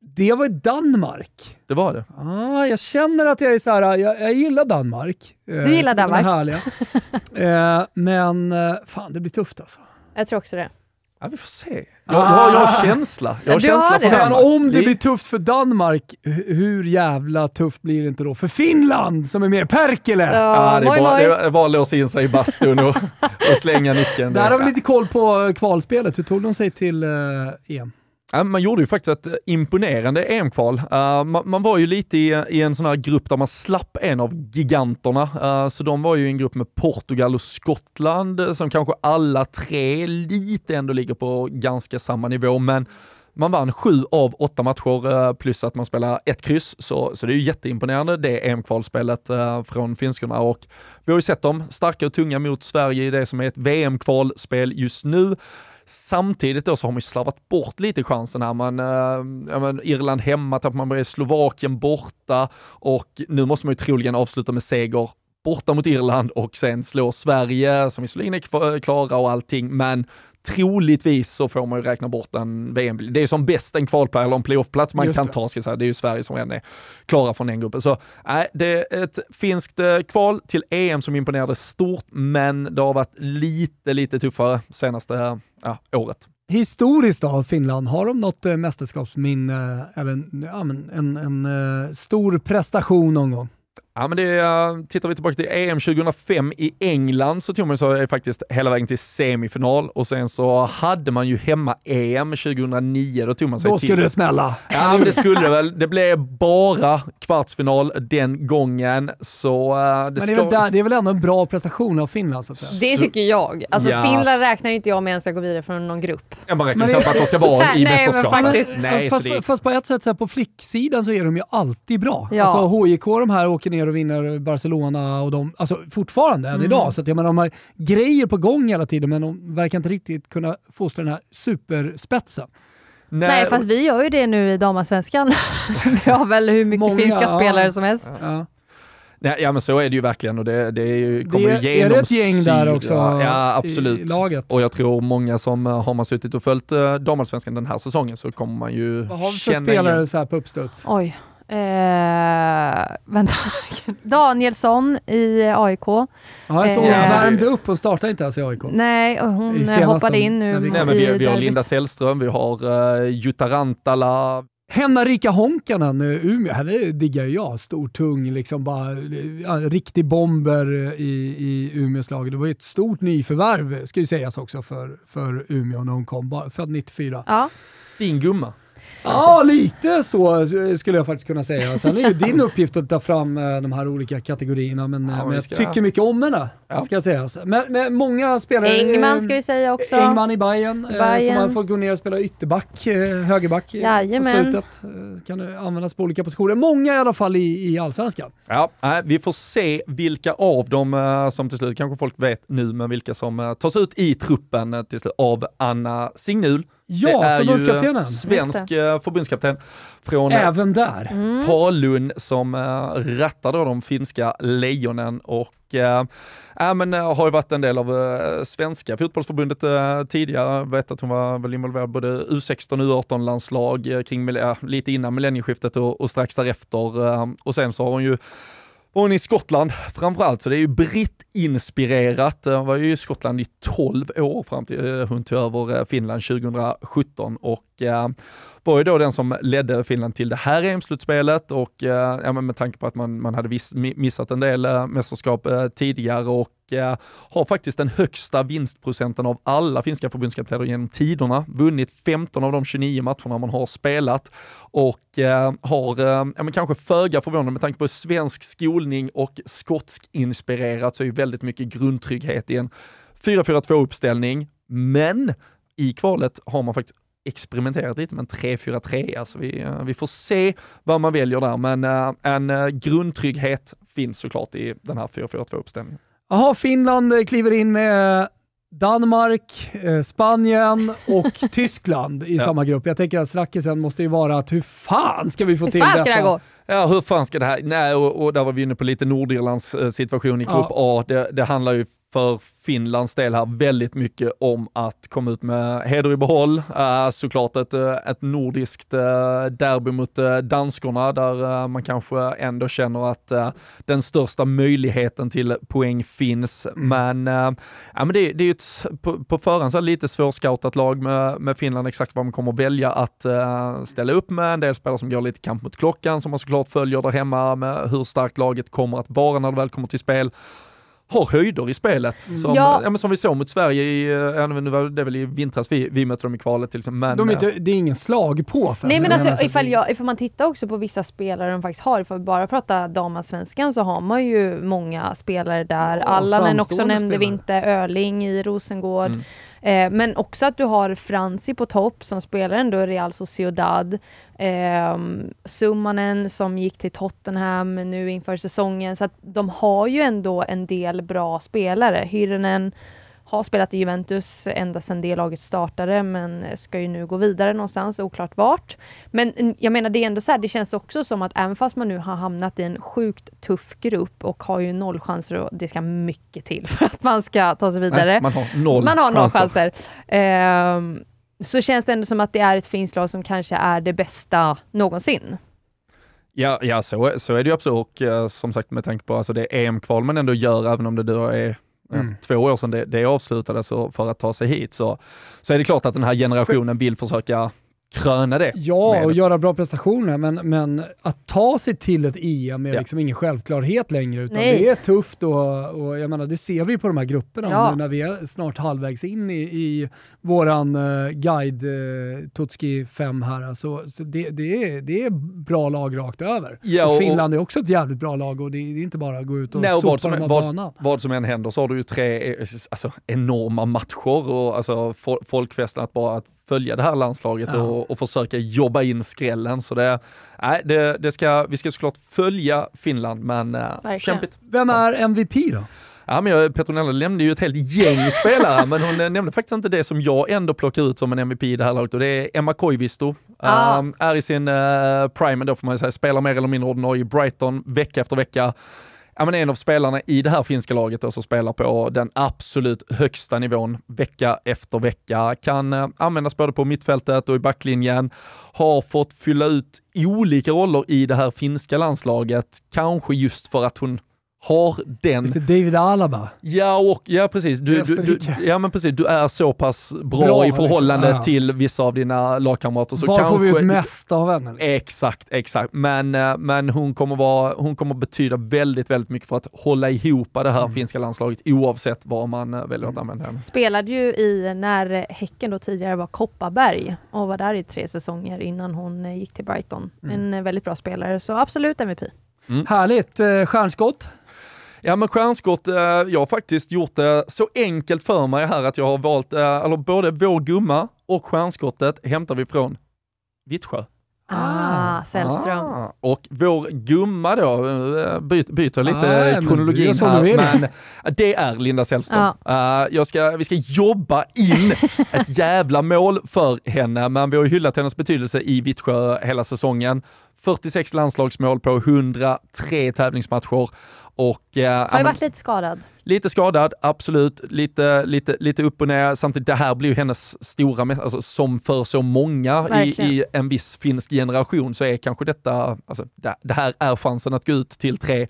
Det var i Danmark. Det var det? Ah, jag känner att jag är så här, jag, jag gillar Danmark. Eh, du gillar Danmark? De är härliga. eh, men eh, fan, det blir tufft alltså. Jag tror också det. Ja, vi får se. Jag, ah. jag, jag har känsla. Jag har du känsla har för Men om det blir tufft för Danmark, hur jävla tufft blir det inte då för Finland som är med? Perkele! Ja, ja det, är bara, det är bara att låsa in sig i bastun och, och slänga nyckeln. Där har vi lite koll på kvalspelet. Hur tog de sig till eh, EM? Man gjorde ju faktiskt ett eh, imponerande EM-kval. Eh, uh, man, man, var ju lite i, i, en sån här grupp där man slapp en av giganterna. Uh, så de var ju i en grupp med Portugal och Skottland som kanske alla tre lite ändå ligger på ganska samma nivå. Men man vann sju av åtta matcher plus att man spelar ett kryss, så, så det är ju jätteimponerande det EM-kvalspelet från finskorna. Och vi har ju sett dem starka och tunga mot Sverige i det som är ett VM-kvalspel just nu. Samtidigt då så har man ju slarvat bort lite chansen här. Man, eh, men, Irland hemma, tappar man börjar Slovakien borta och nu måste man ju troligen avsluta med seger borta mot Irland och sen slå Sverige, som visserligen är eh, klara och allting, men troligtvis så får man ju räkna bort en VM. Det är som bäst en kvalplats eller en playoffplats man Just kan det. ta, ska säga. Det är ju Sverige som redan är klara från den gruppen. Så nej, det är ett finskt eh, kval till EM som imponerade stort, men det har varit lite, lite tuffare senaste ja, året. Historiskt då, Finland, har de något äh, mästerskapsminne eller ja, en, en, en äh, stor prestation någon gång? Ja, men det, uh, tittar vi tillbaka till EM 2005 i England så tog man sig faktiskt hela vägen till semifinal och sen så hade man ju hemma-EM 2009. Då tog man sig Då skulle till... det smälla! Ja, men det skulle det väl. Det blev bara kvartsfinal den gången, så... Uh, det men det är, ska... väl där, det är väl ändå en bra prestation av Finland? Så att säga. Det tycker jag. Alltså ja. Finland räknar inte jag med ens ska gå vidare från någon grupp. Ja, man räknar inte med att de ska vara i mästerskapet. Nej, fast, det... fast på ett sätt, så här, på flicksidan så är de ju alltid bra. Ja. Alltså HJK de här åker ner ner och vinner Barcelona och de, alltså fortfarande än mm. idag. Så att jag menar, de har grejer på gång hela tiden men de verkar inte riktigt kunna fostra den här superspetsen. Nej, Nej fast vi gör ju det nu i damallsvenskan. vi har väl hur mycket Många, finska ja, spelare som helst. Ja. Nej, ja men så är det ju verkligen och det, det är ju, kommer det, ju genomsyra. Är det ett gäng där också ja, absolut. i laget? Och jag tror många som eh, har man suttit och följt uh, damallsvenskan den här säsongen så kommer man ju Vad har vi för spelare igen. så här på uppstuds? Oj. Eh, vänta. Danielsson i AIK. Ja, jag såg eh, värmde upp och startade inte ens i AIK. Nej, och hon hoppade in nu. Nej, men vi, vi har Linda Sällström, vi har uh, Jutta Rantala. Henna-Rika Honkanen, Umeå, henne diggar jag. Stor, tung, liksom bara ja, riktig bomber i, i Umeås lag. Det var ju ett stort nyförvärv, ska ju sägas också, för, för Umeå när hon kom. Bara, född 94. Ja. Din gumma. Ja, lite så skulle jag faktiskt kunna säga. Sen är ju din uppgift att ta fram eh, de här olika kategorierna, men, ja, eh, men jag ska... tycker mycket om henne, ja. ska sägas. Men, men många spelare... Engman ska vi säga också. Engman i Bayern, Bayern. som har fått gå ner och spela ytterback, högerback Jajamän. på slutet. Kan användas på olika positioner. Många i alla fall i, i allsvenskan. Ja, vi får se vilka av dem som till slut, kanske folk vet nu, men vilka som tas ut i truppen till slut av Anna Signul. Ja, förbundskaptenen. Svensk eh, förbundskapten från Även där. Mm. Falun som äh, rattar då de finska lejonen och äh, men, har ju varit en del av äh, svenska fotbollsförbundet äh, tidigare. Jag vet att hon var väl involverad både U16 och U18-landslag kring äh, lite innan millennieskiftet och, och strax därefter. och sen så har hon ju hon i Skottland framförallt, så det är ju brittinspirerat. Hon var ju i Skottland i 12 år fram till eh, hon tog över eh, Finland 2017 och eh, var ju då den som ledde Finland till det här EM-slutspelet. Och eh, ja, med tanke på att man, man hade viss, missat en del mästerskap tidigare. Och Eh, har faktiskt den högsta vinstprocenten av alla finska förbundskaptener genom tiderna. Vunnit 15 av de 29 matcherna man har spelat och eh, har, eh, ja, men kanske föga förvånande med tanke på svensk skolning och skotsk inspirerat så är ju väldigt mycket grundtrygghet i en 4-4-2 uppställning. Men i kvalet har man faktiskt experimenterat lite med en 3-4-3, alltså vi, vi får se vad man väljer där, men en grundtrygghet finns såklart i den här 4-4-2 uppställningen. Jaha, Finland kliver in med Danmark, eh, Spanien och Tyskland i ja. samma grupp. Jag tänker att snackisen måste ju vara att hur fan ska vi få hur till detta? Ja, hur fan ska det här... Nej, och, och där var vi inne på lite Nordirlands eh, situation i grupp ja. A. Det, det handlar ju för Finlands del här väldigt mycket om att komma ut med heder i behåll. Uh, såklart ett, eh, ett nordiskt uh, derby mot uh, danskorna där man kanske ändå känner att den största möjligheten till poäng finns. Mm. Men, ja, men det, det är ju ett, på, på förhand så lite svårscoutat lag med, med Finland exakt vad man kommer välja att ställa upp med. En del spelare som går lite kamp mot klockan som man såklart följer där hemma med hur starkt laget kommer att vara när det väl kommer till spel har höjder i spelet. Mm. Som, ja. ja. men som vi såg mot Sverige i, eh, nu var det väl i vintras vi, vi mötte dem i kvalet till exempel. Men, de är inte, det är ingen slag på sig. Nej men alltså ifall, jag, ifall man tittar också på vissa spelare de faktiskt har, ifall vi bara pratar damallsvenskan så har man ju många spelare där. Ja, Allanen också nämnde vi inte, Öling i Rosengård. Mm. Eh, men också att du har Franzi på topp som spelar ändå Real Sociedad. Eh, Summanen som gick till Tottenham nu inför säsongen. Så att de har ju ändå en del bra spelare. Hyrnen har spelat i Juventus ända sedan det laget startade, men ska ju nu gå vidare någonstans, oklart vart. Men jag menar, det är ändå så här, det känns också som att även fast man nu har hamnat i en sjukt tuff grupp och har ju noll chanser och det ska mycket till för att man ska ta sig vidare. Nej, man har noll, man har noll chanser. chanser. Um, så känns det ändå som att det är ett finskt lag som kanske är det bästa någonsin. Ja, ja så, så är det ju absolut och uh, som sagt med tanke på alltså det EM-kval man ändå gör, även om det då är mm. två år sedan det, det avslutades för att ta sig hit, så, så är det klart att den här generationen vill försöka kröna det. Ja, med. och göra bra prestationer, men, men att ta sig till ett EM är ja. liksom ingen självklarhet längre, utan Nej. det är tufft och, och jag menar, det ser vi på de här grupperna ja. nu när vi är snart halvvägs in i, i våran uh, guide uh, Tutski 5 här. Alltså, så det, det, är, det är bra lag rakt över. Ja, och, och Finland är också ett jävligt bra lag och det, det är inte bara att gå ut och nej, sopa vad som, dem av vad, banan. Vad som än händer så har du ju tre alltså, enorma matcher och alltså, folkfesten att bara att följa det här landslaget ja. och, och, försöka jobba in skrällen. Så det, nej, det, det ska, vi ska såklart följa Finland, men äh, kämpigt. Vem är MVP då? Ja, men jag, Petronella nämnde ju ett helt gäng spelare, men hon nämnde faktiskt inte det som jag ändå plockar ut som en MVP i det här laget och det är Emma Koivisto. Ah. Um, är i sin uh, prime då får man säga, spelar mer eller mindre ordinarie i Brighton vecka efter vecka ja, men en av spelarna i det här finska laget då, som spelar på den absolut högsta nivån vecka efter vecka. Kan eh, användas både på mittfältet och i backlinjen. Har fått fylla ut olika roller i det här finska landslaget, kanske just för att hon har den... Lite David Alaba. Ja, och, ja precis. Du, du, du, ja, men precis. Du är så pass bra, bra i liksom. förhållande liksom. till vissa av dina lagkamrater. Så Var kanske, får vi ut mest av henne? Liksom. Exakt, exakt. Men, eh, men hon, kommer vara, hon kommer betyda väldigt, väldigt mycket för att hålla ihop det här mm. finska landslaget oavsett vad man eh, väljer att använda henne. Spelade ju i, när Häcken då tidigare var Kopparberg och var där i tre säsonger innan hon eh, gick till Brighton. Mm. En väldigt bra spelare, så absolut MVP. Mm. Härligt. Stjärnskott? Ja men stjärnskott, eh, jag har faktiskt gjort det så enkelt för mig här att jag har valt, eh, eller både vår gumma och stjärnskottet hämtar vi från Vittsjö. Ah, Sällström. Ah, och vår gumma då, eh, by, byter lite ah, kronologin här, men det är Linda Sällström. Ah. Uh, jag ska, vi ska jobba in ett jävla mål för henne, men vi har hyllat hennes betydelse i Vittsjö hela säsongen 46 landslagsmål på 103 tävlingsmatcher och, eh, har ju varit lite skadad. Lite skadad, absolut. Lite, lite, lite upp och ner. Samtidigt, det här blir ju hennes stora, alltså, som för så många i, i, en viss finsk generation så är kanske detta, alltså, det, det här är chansen att gå ut till tre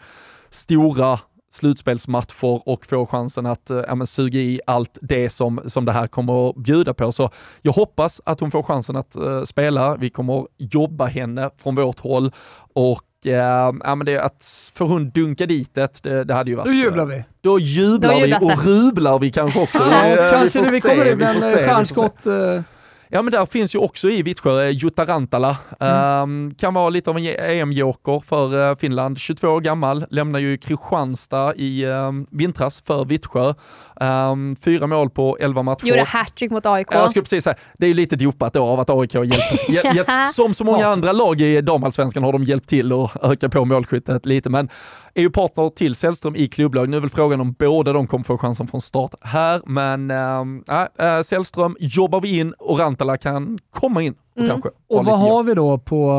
stora slutspelsmatcher och få chansen att eh, ja, men, suga i allt det som, som det här kommer att bjuda på. Så jag hoppas att hon får chansen att uh, spela. Vi kommer jobba henne från vårt håll och uh, ja, men det, att få hon dunka dit det, det, det hade ju varit... Då jublar vi. Då jublar, då vi och rublar vi kanske också. ja, kanske när vi kommer in med en stjärnskott. Ja men där finns ju också i Vittsjö Jutta Rantala. Mm. Um, kan vara lite av en EM-joker för uh, Finland. 22 år gammal, lämnar ju Kristianstad i um, vintras för Vittsjö. Um, fyra mål på 11 matcher. Gjorde hattrick mot AIK. Jag skulle precis säga, det är ju lite dopat då av att AIK har hjälpt, hjälpt som så många andra lag i damallsvenskan har de hjälpt till att öka på målskyttet lite. Men är ju partner till Sällström i klubblag. Nu är väl frågan om båda de kommer få chansen från start här, men äh, äh, Sällström jobbar vi in och Rantala kan komma in och, mm. och vad har vi då på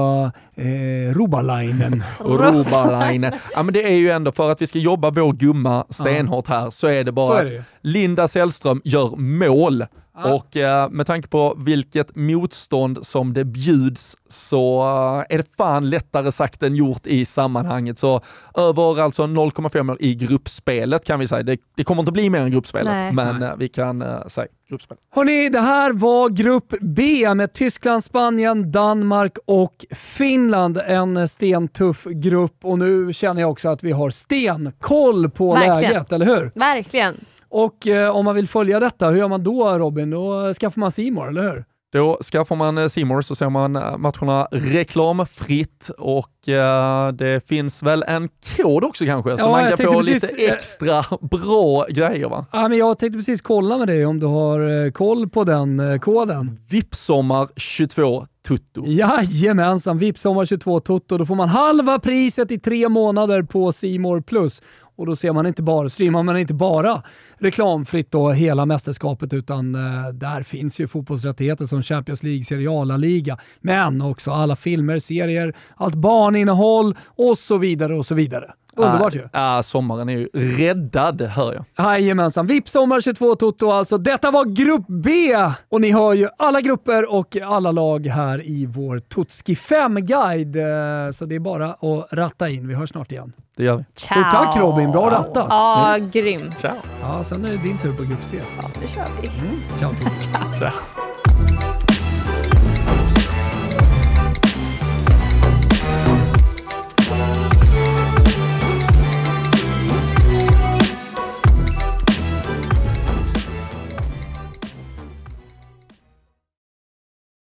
eh, Rubalainen? Rubalainen. Ja men det är ju ändå för att vi ska jobba vår gumma stenhårt här så är det bara är det. Linda Sällström gör mål. Ah. Och eh, med tanke på vilket motstånd som det bjuds så eh, är det fan lättare sagt än gjort i sammanhanget. Så över alltså 0,5 i gruppspelet kan vi säga. Det, det, kommer inte bli mer än gruppspelet, Nej. men eh, vi kan eh, säga gruppspel. Hörni, det här var grupp B med Tyskland, Spanien, Danmark och Finland. En stentuff grupp och nu känner jag också att vi har stenkoll på Verkligen. läget, eller hur? Verkligen. Och eh, om man vill följa detta, hur gör man då Robin? Då skaffar man Simor, eller hur? Då skaffar man Simor så ser man eh, matcherna reklamfritt och eh, det finns väl en kod också kanske, ja, så man kan få precis, lite eh, extra bra grejer va? Ja, men jag tänkte precis kolla med dig om du har koll på den koden. Vipsommar 22 Tutto. Jajamensan, Vipsommar 22 Tutto. Då får man halva priset i tre månader på Simor Plus. Och då ser man inte bara, streamar man inte bara reklamfritt då hela mästerskapet utan eh, där finns ju fotbollsrättigheter som Champions League, Serie A, Liga, men också alla filmer, serier, allt barninnehåll och så vidare och så vidare. Underbart ju. Ja, sommaren är ju räddad hör jag. Jajamensan. VIP Sommar 22 Toto alltså. Detta var Grupp B och ni har ju alla grupper och alla lag här i vår Totski 5-guide. Eh, så det är bara att ratta in. Vi hörs snart igen. Det gör vi. Ciao. Stort tack Robin, bra rattat. Ja, grymt. Ciao. Ja, sen är det din tur på Grupp C. Ja, det kör vi. Mm. Ciao. Ciao. Ciao.